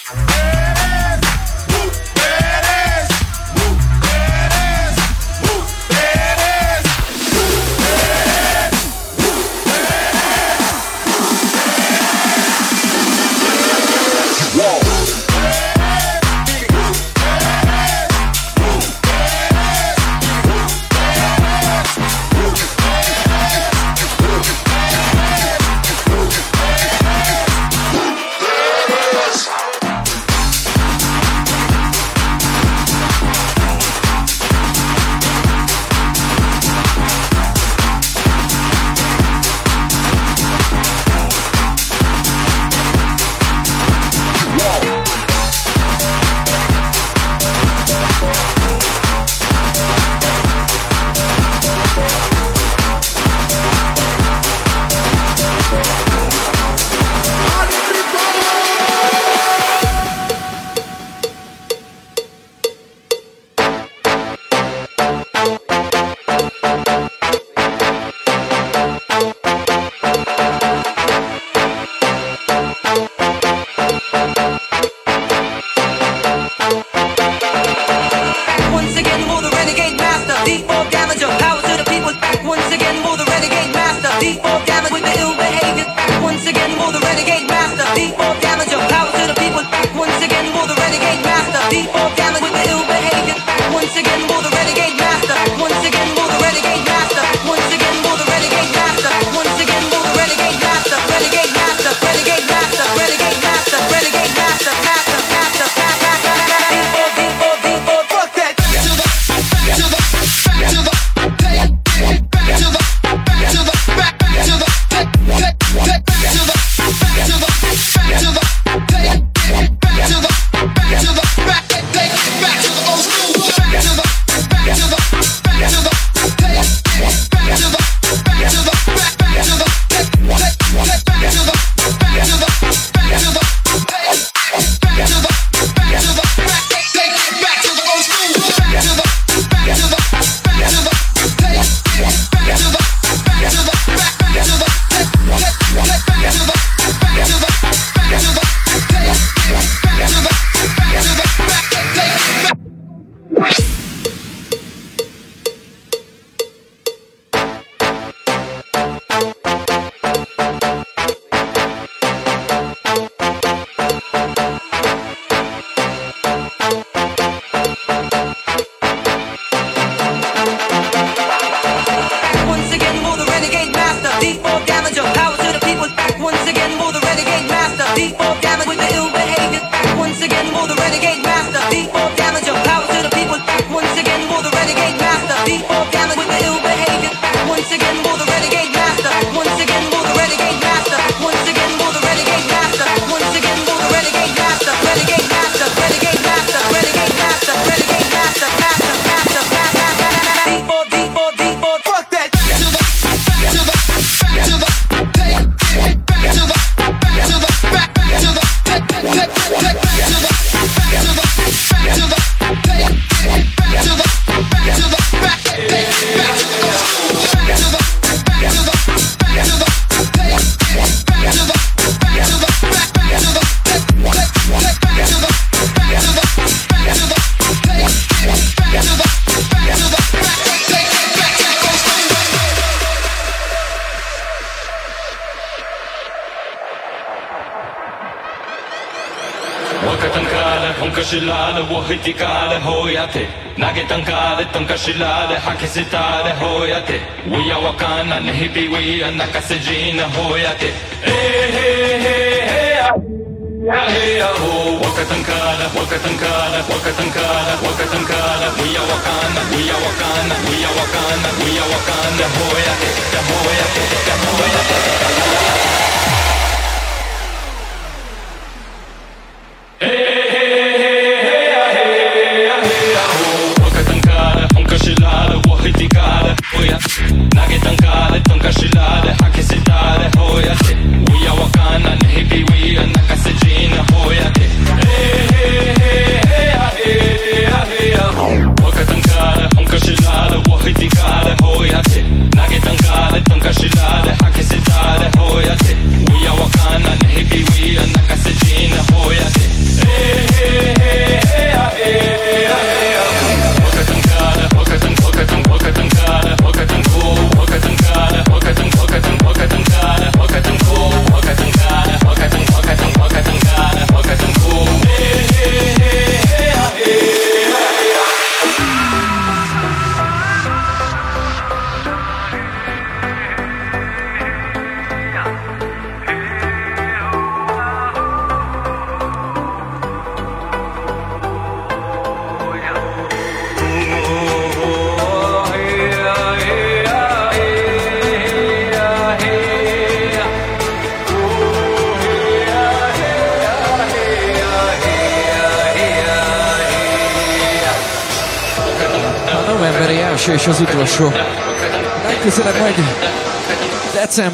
S29: شلال حكي ستار هويتي.
S28: ويا وكان نهبي ويا نكس جين هو يتي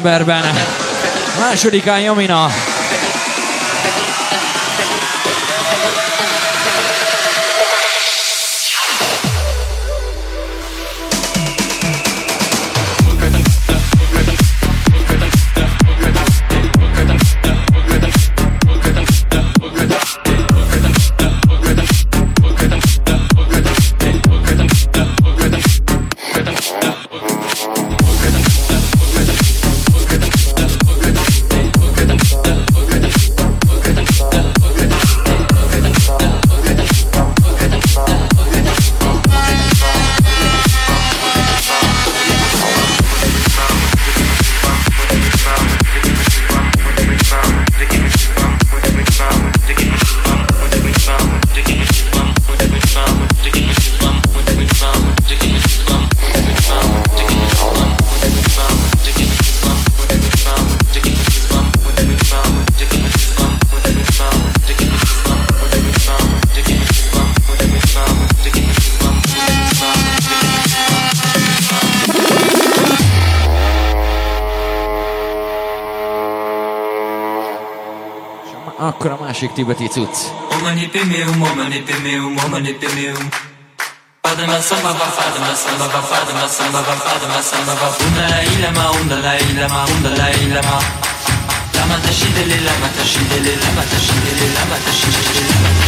S28: októberben. Második Jamina.
S30: شي كتيبة تيتوت فاطمة سمبا فاطمة سمبا فاطمة سمبا فاطمة سمبا وما إلا ما وما لا إلا ما وما لا إلا ما. لما تشيد لي لما تشيد لي لما تشيد لي لما تشيد لي
S31: لما تشيد لي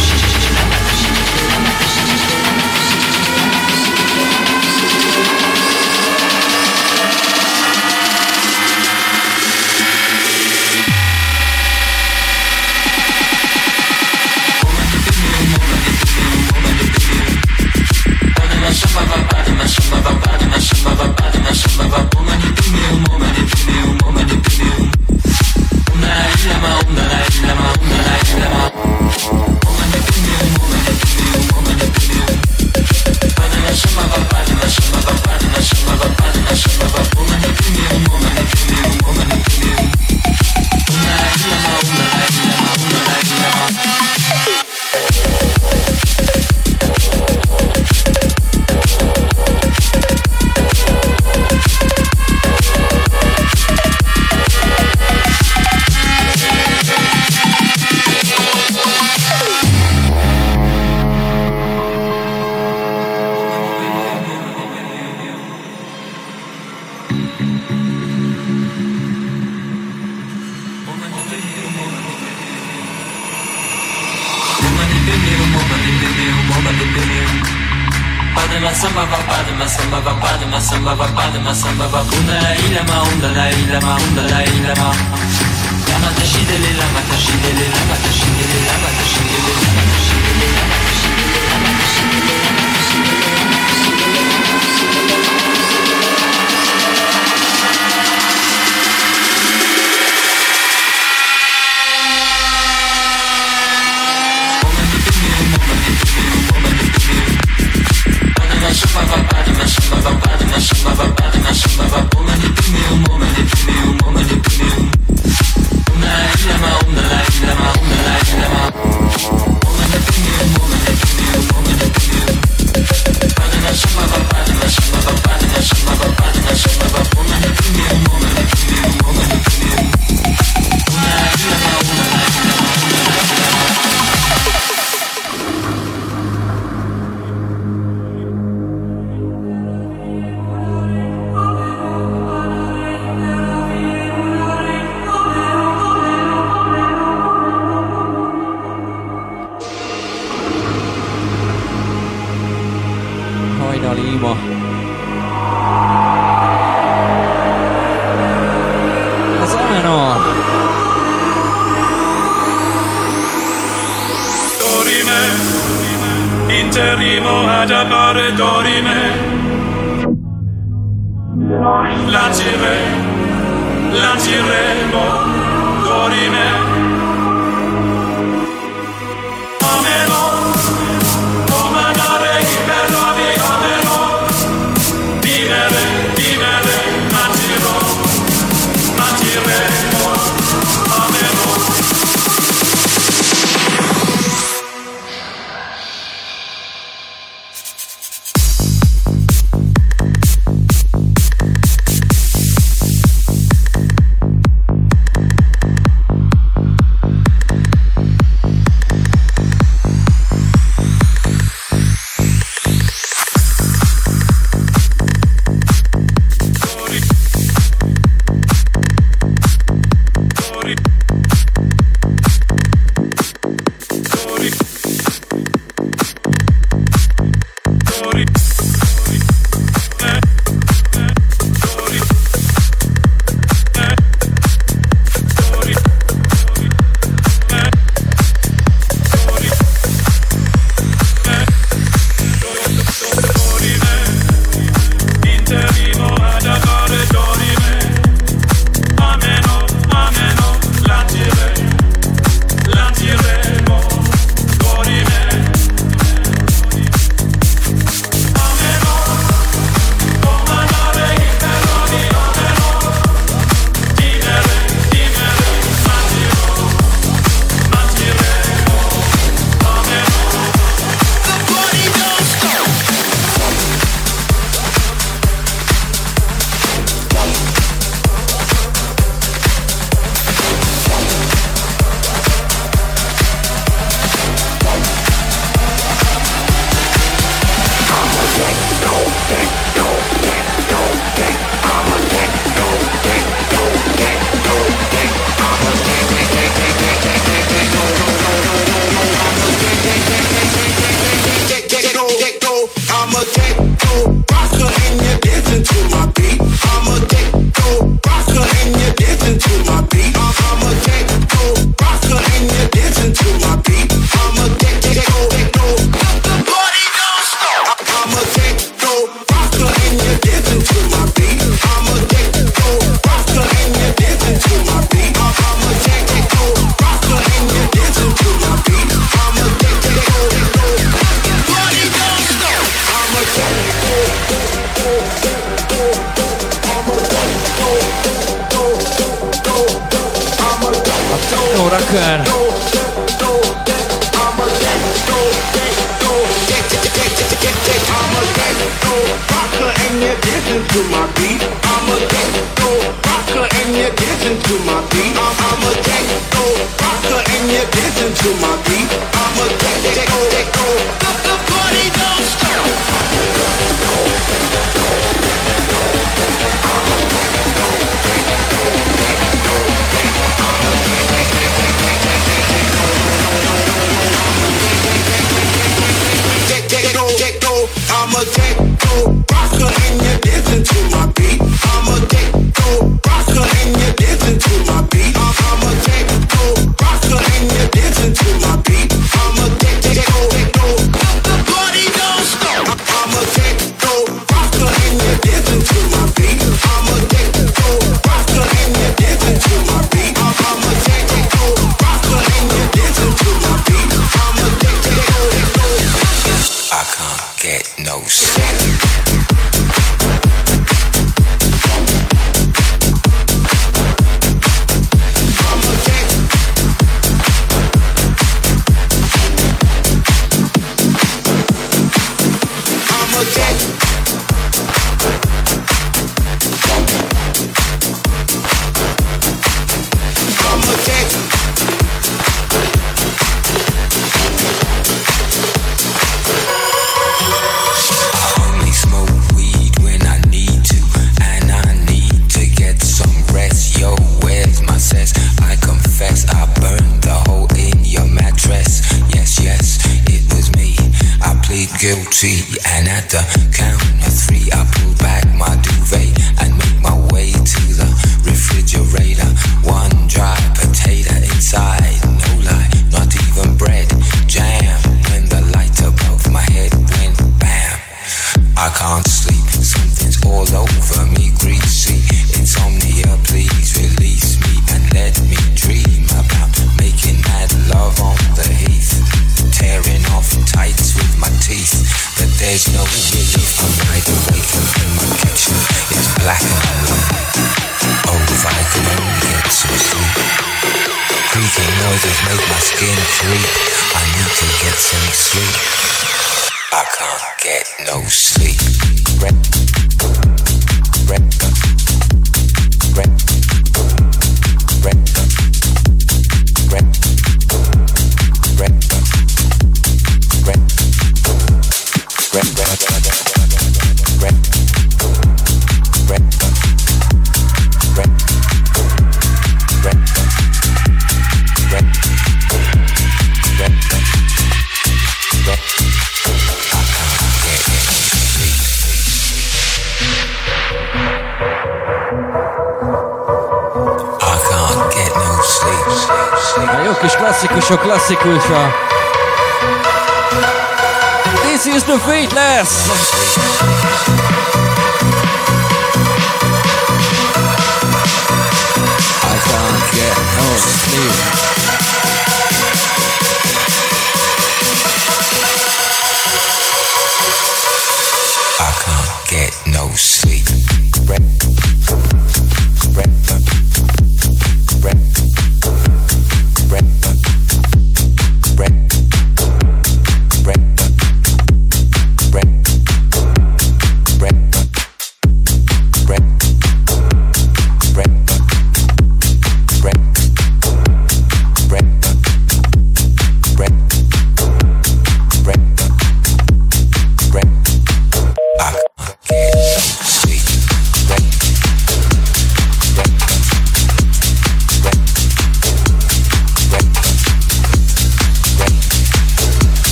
S31: Classic with uh,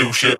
S31: new shit.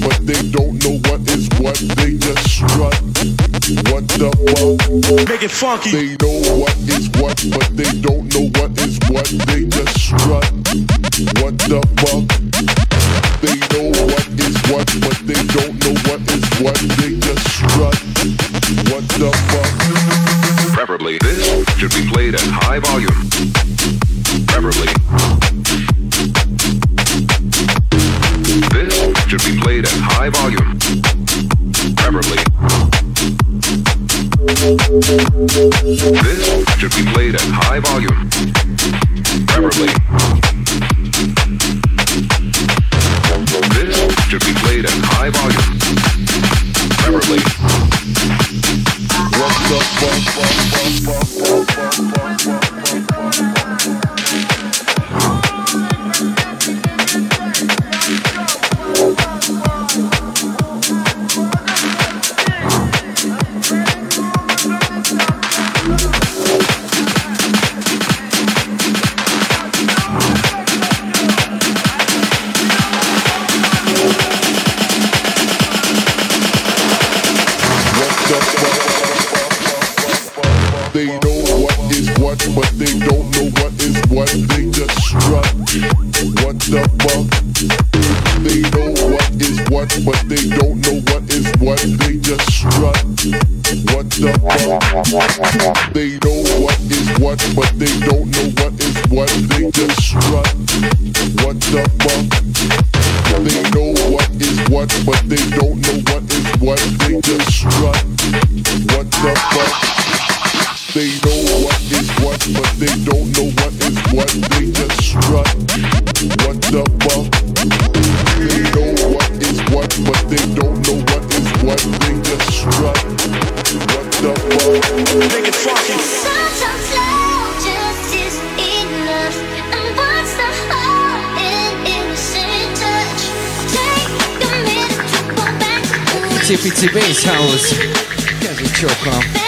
S10: But they don't know what is what. They just strut. What the fuck?
S32: Make it funky.
S10: They know what is what, but they don't know what is what. They just strut. What the fuck? They know what is what, but they don't know what is what. They just strut. What the fuck?
S33: Preferably, this should be played at high volume. Preferably. High volume. Preferably. This should be played at high volume. Preferably. This should be played at high volume. Preferably.
S1: house.
S34: You guys are huh?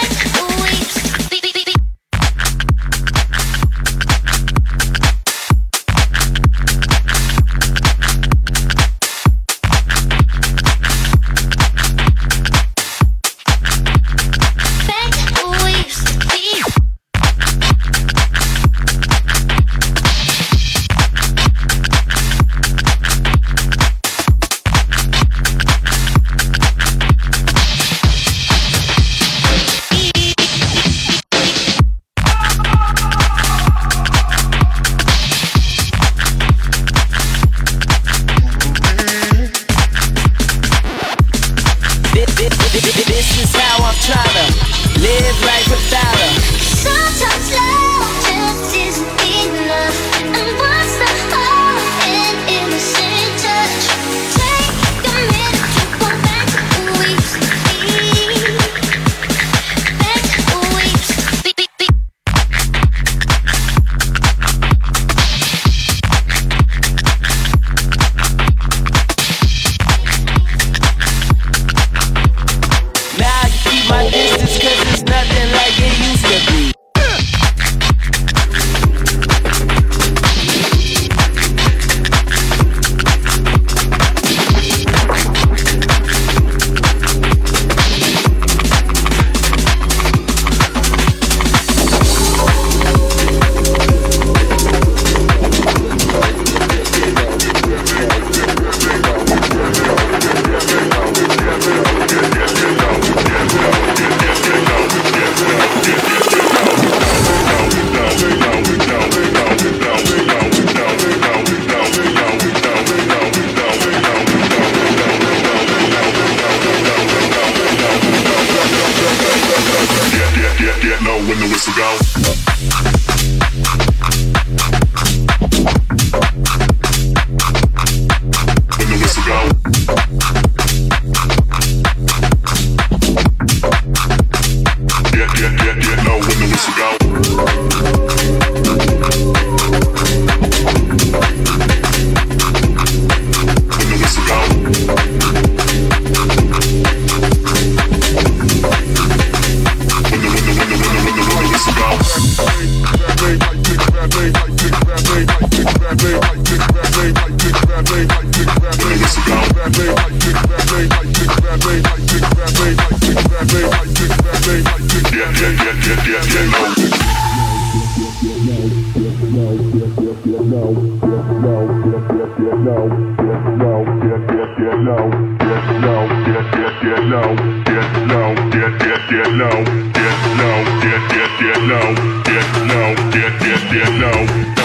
S35: get low, get low, get low, get low, get low, get low, get low,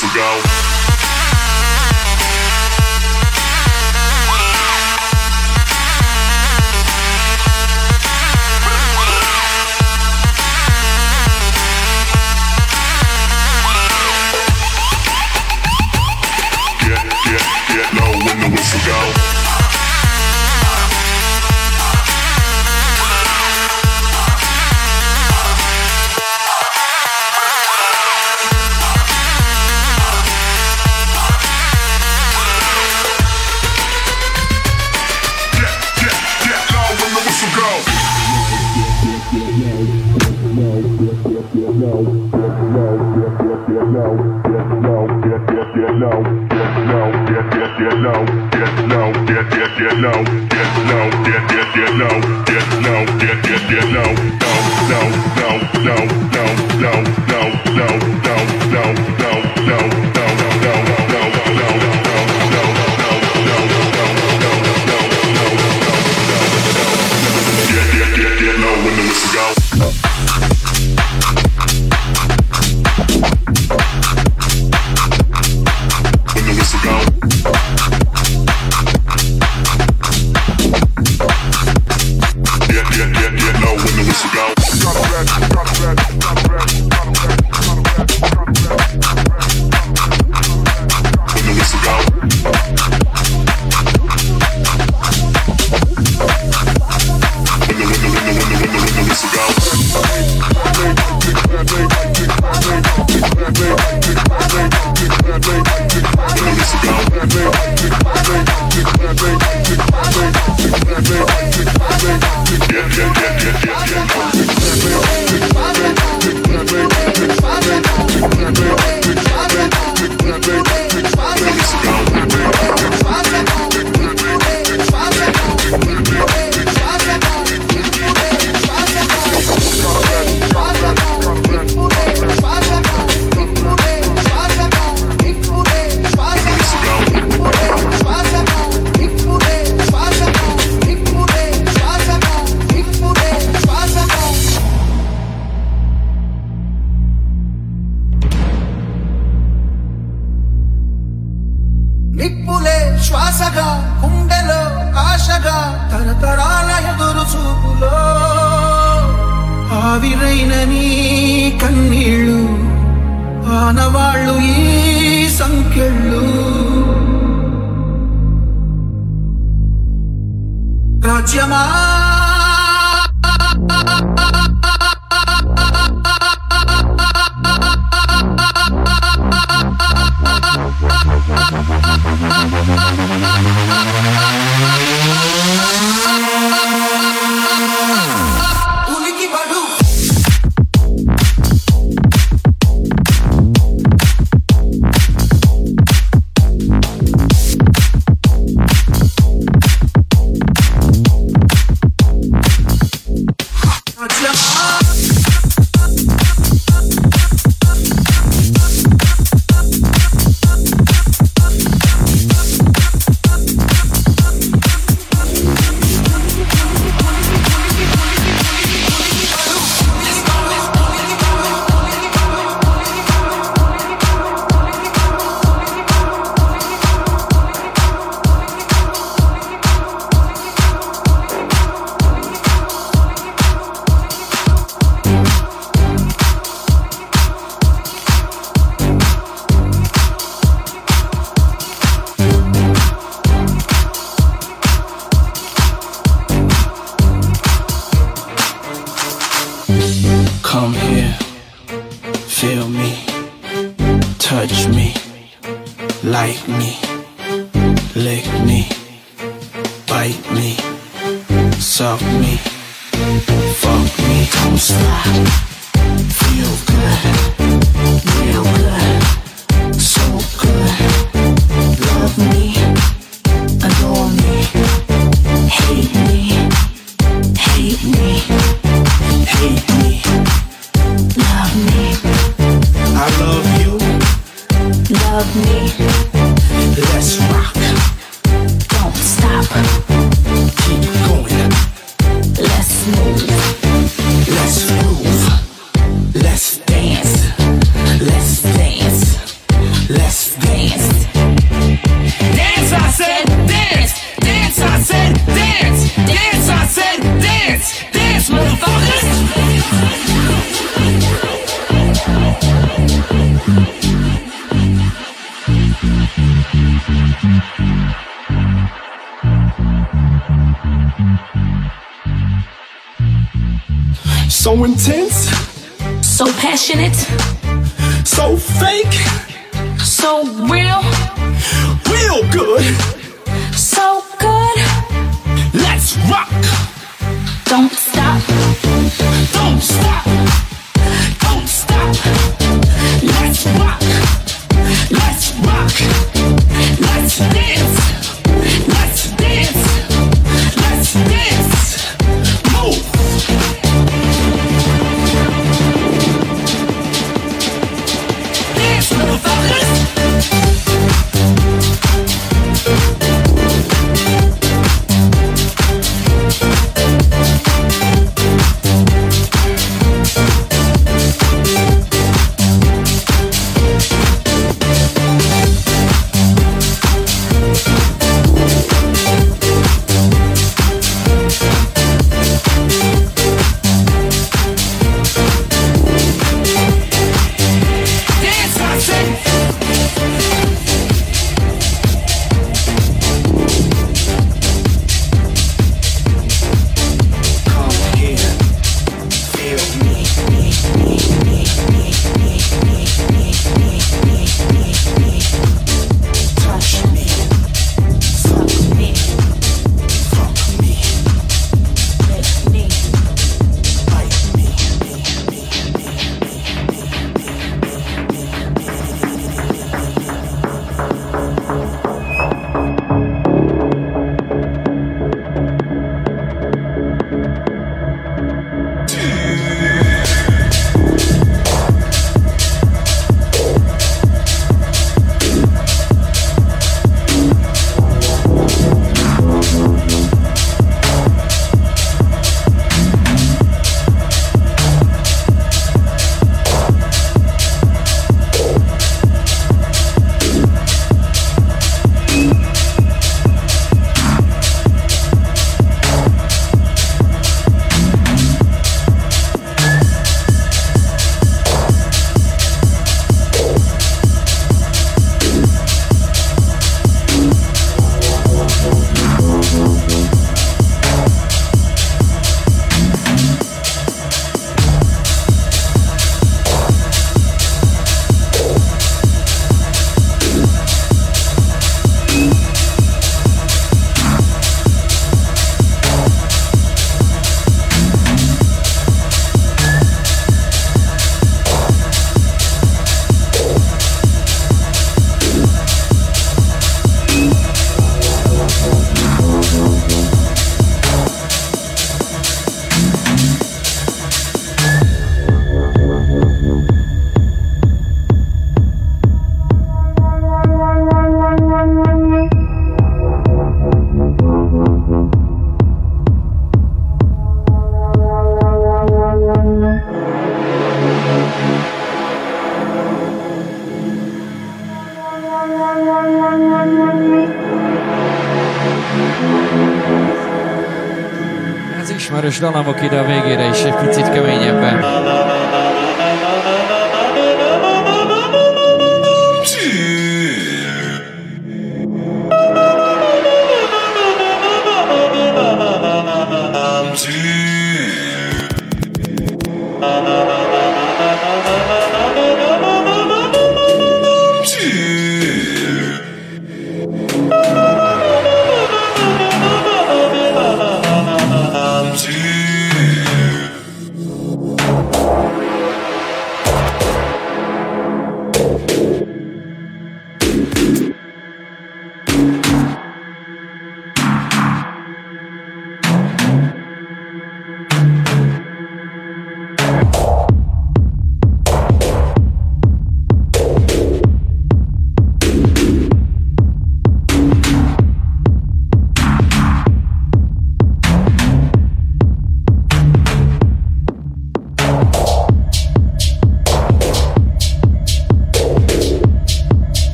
S35: Portugal. dance, dance.
S36: I said dance, dance. I said dance, dance.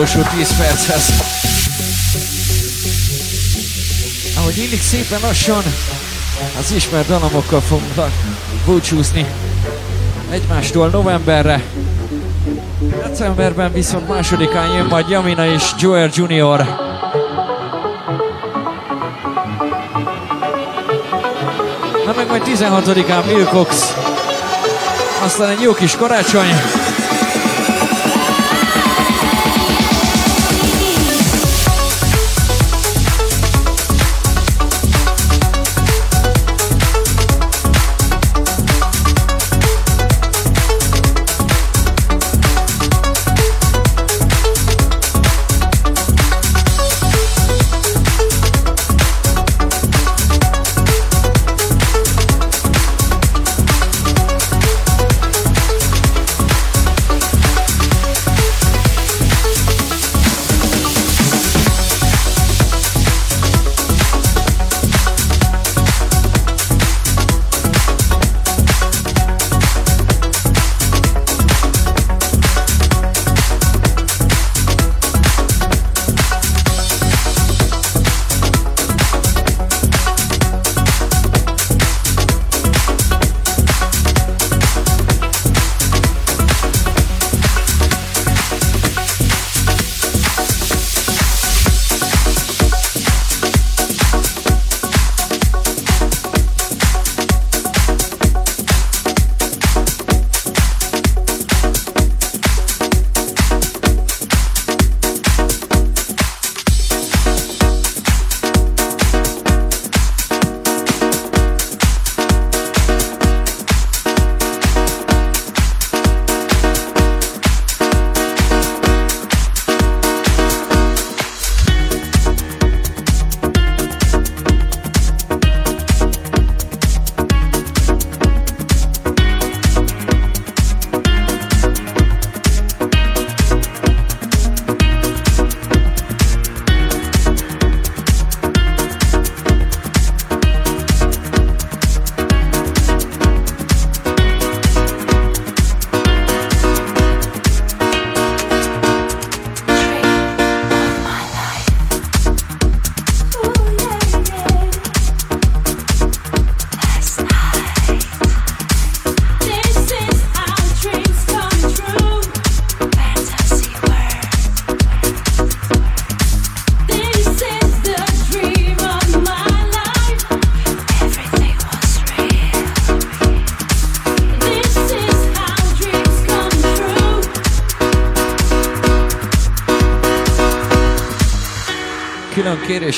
S1: Utolsó 10 perchez. Ahogy illik szépen lassan, az ismert dalamokkal fogunk búcsúzni.
S23: egymástól novemberre. Decemberben viszont másodikán jön majd Jamina és Joel Junior. Na meg majd 16-án Bill. Aztán egy jó kis karácsony.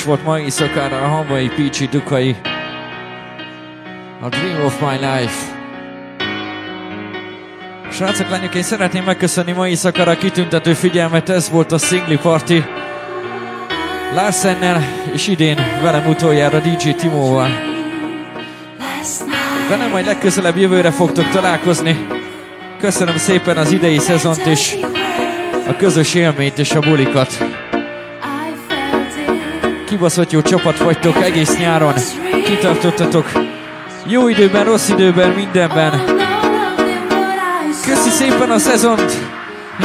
S23: Volt ma éjszakára a hamvai Peachy Dukai. A Dream of My Life. Srácok, lányok, én szeretném megköszönni ma éjszakára a kitüntető figyelmet, ez volt a Singli Party. Larsennel, és idén velem utoljára DJ Timóval. Velem majd legközelebb jövőre fogtok találkozni. Köszönöm szépen az idei szezont és a közös élményt és a bulikat. Kibaszott jó csapat vagytok egész nyáron. Kitartottatok. Jó időben, rossz időben, mindenben. Köszi szépen a szezont.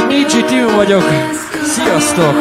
S23: Nincs Timó vagyok. Sziasztok!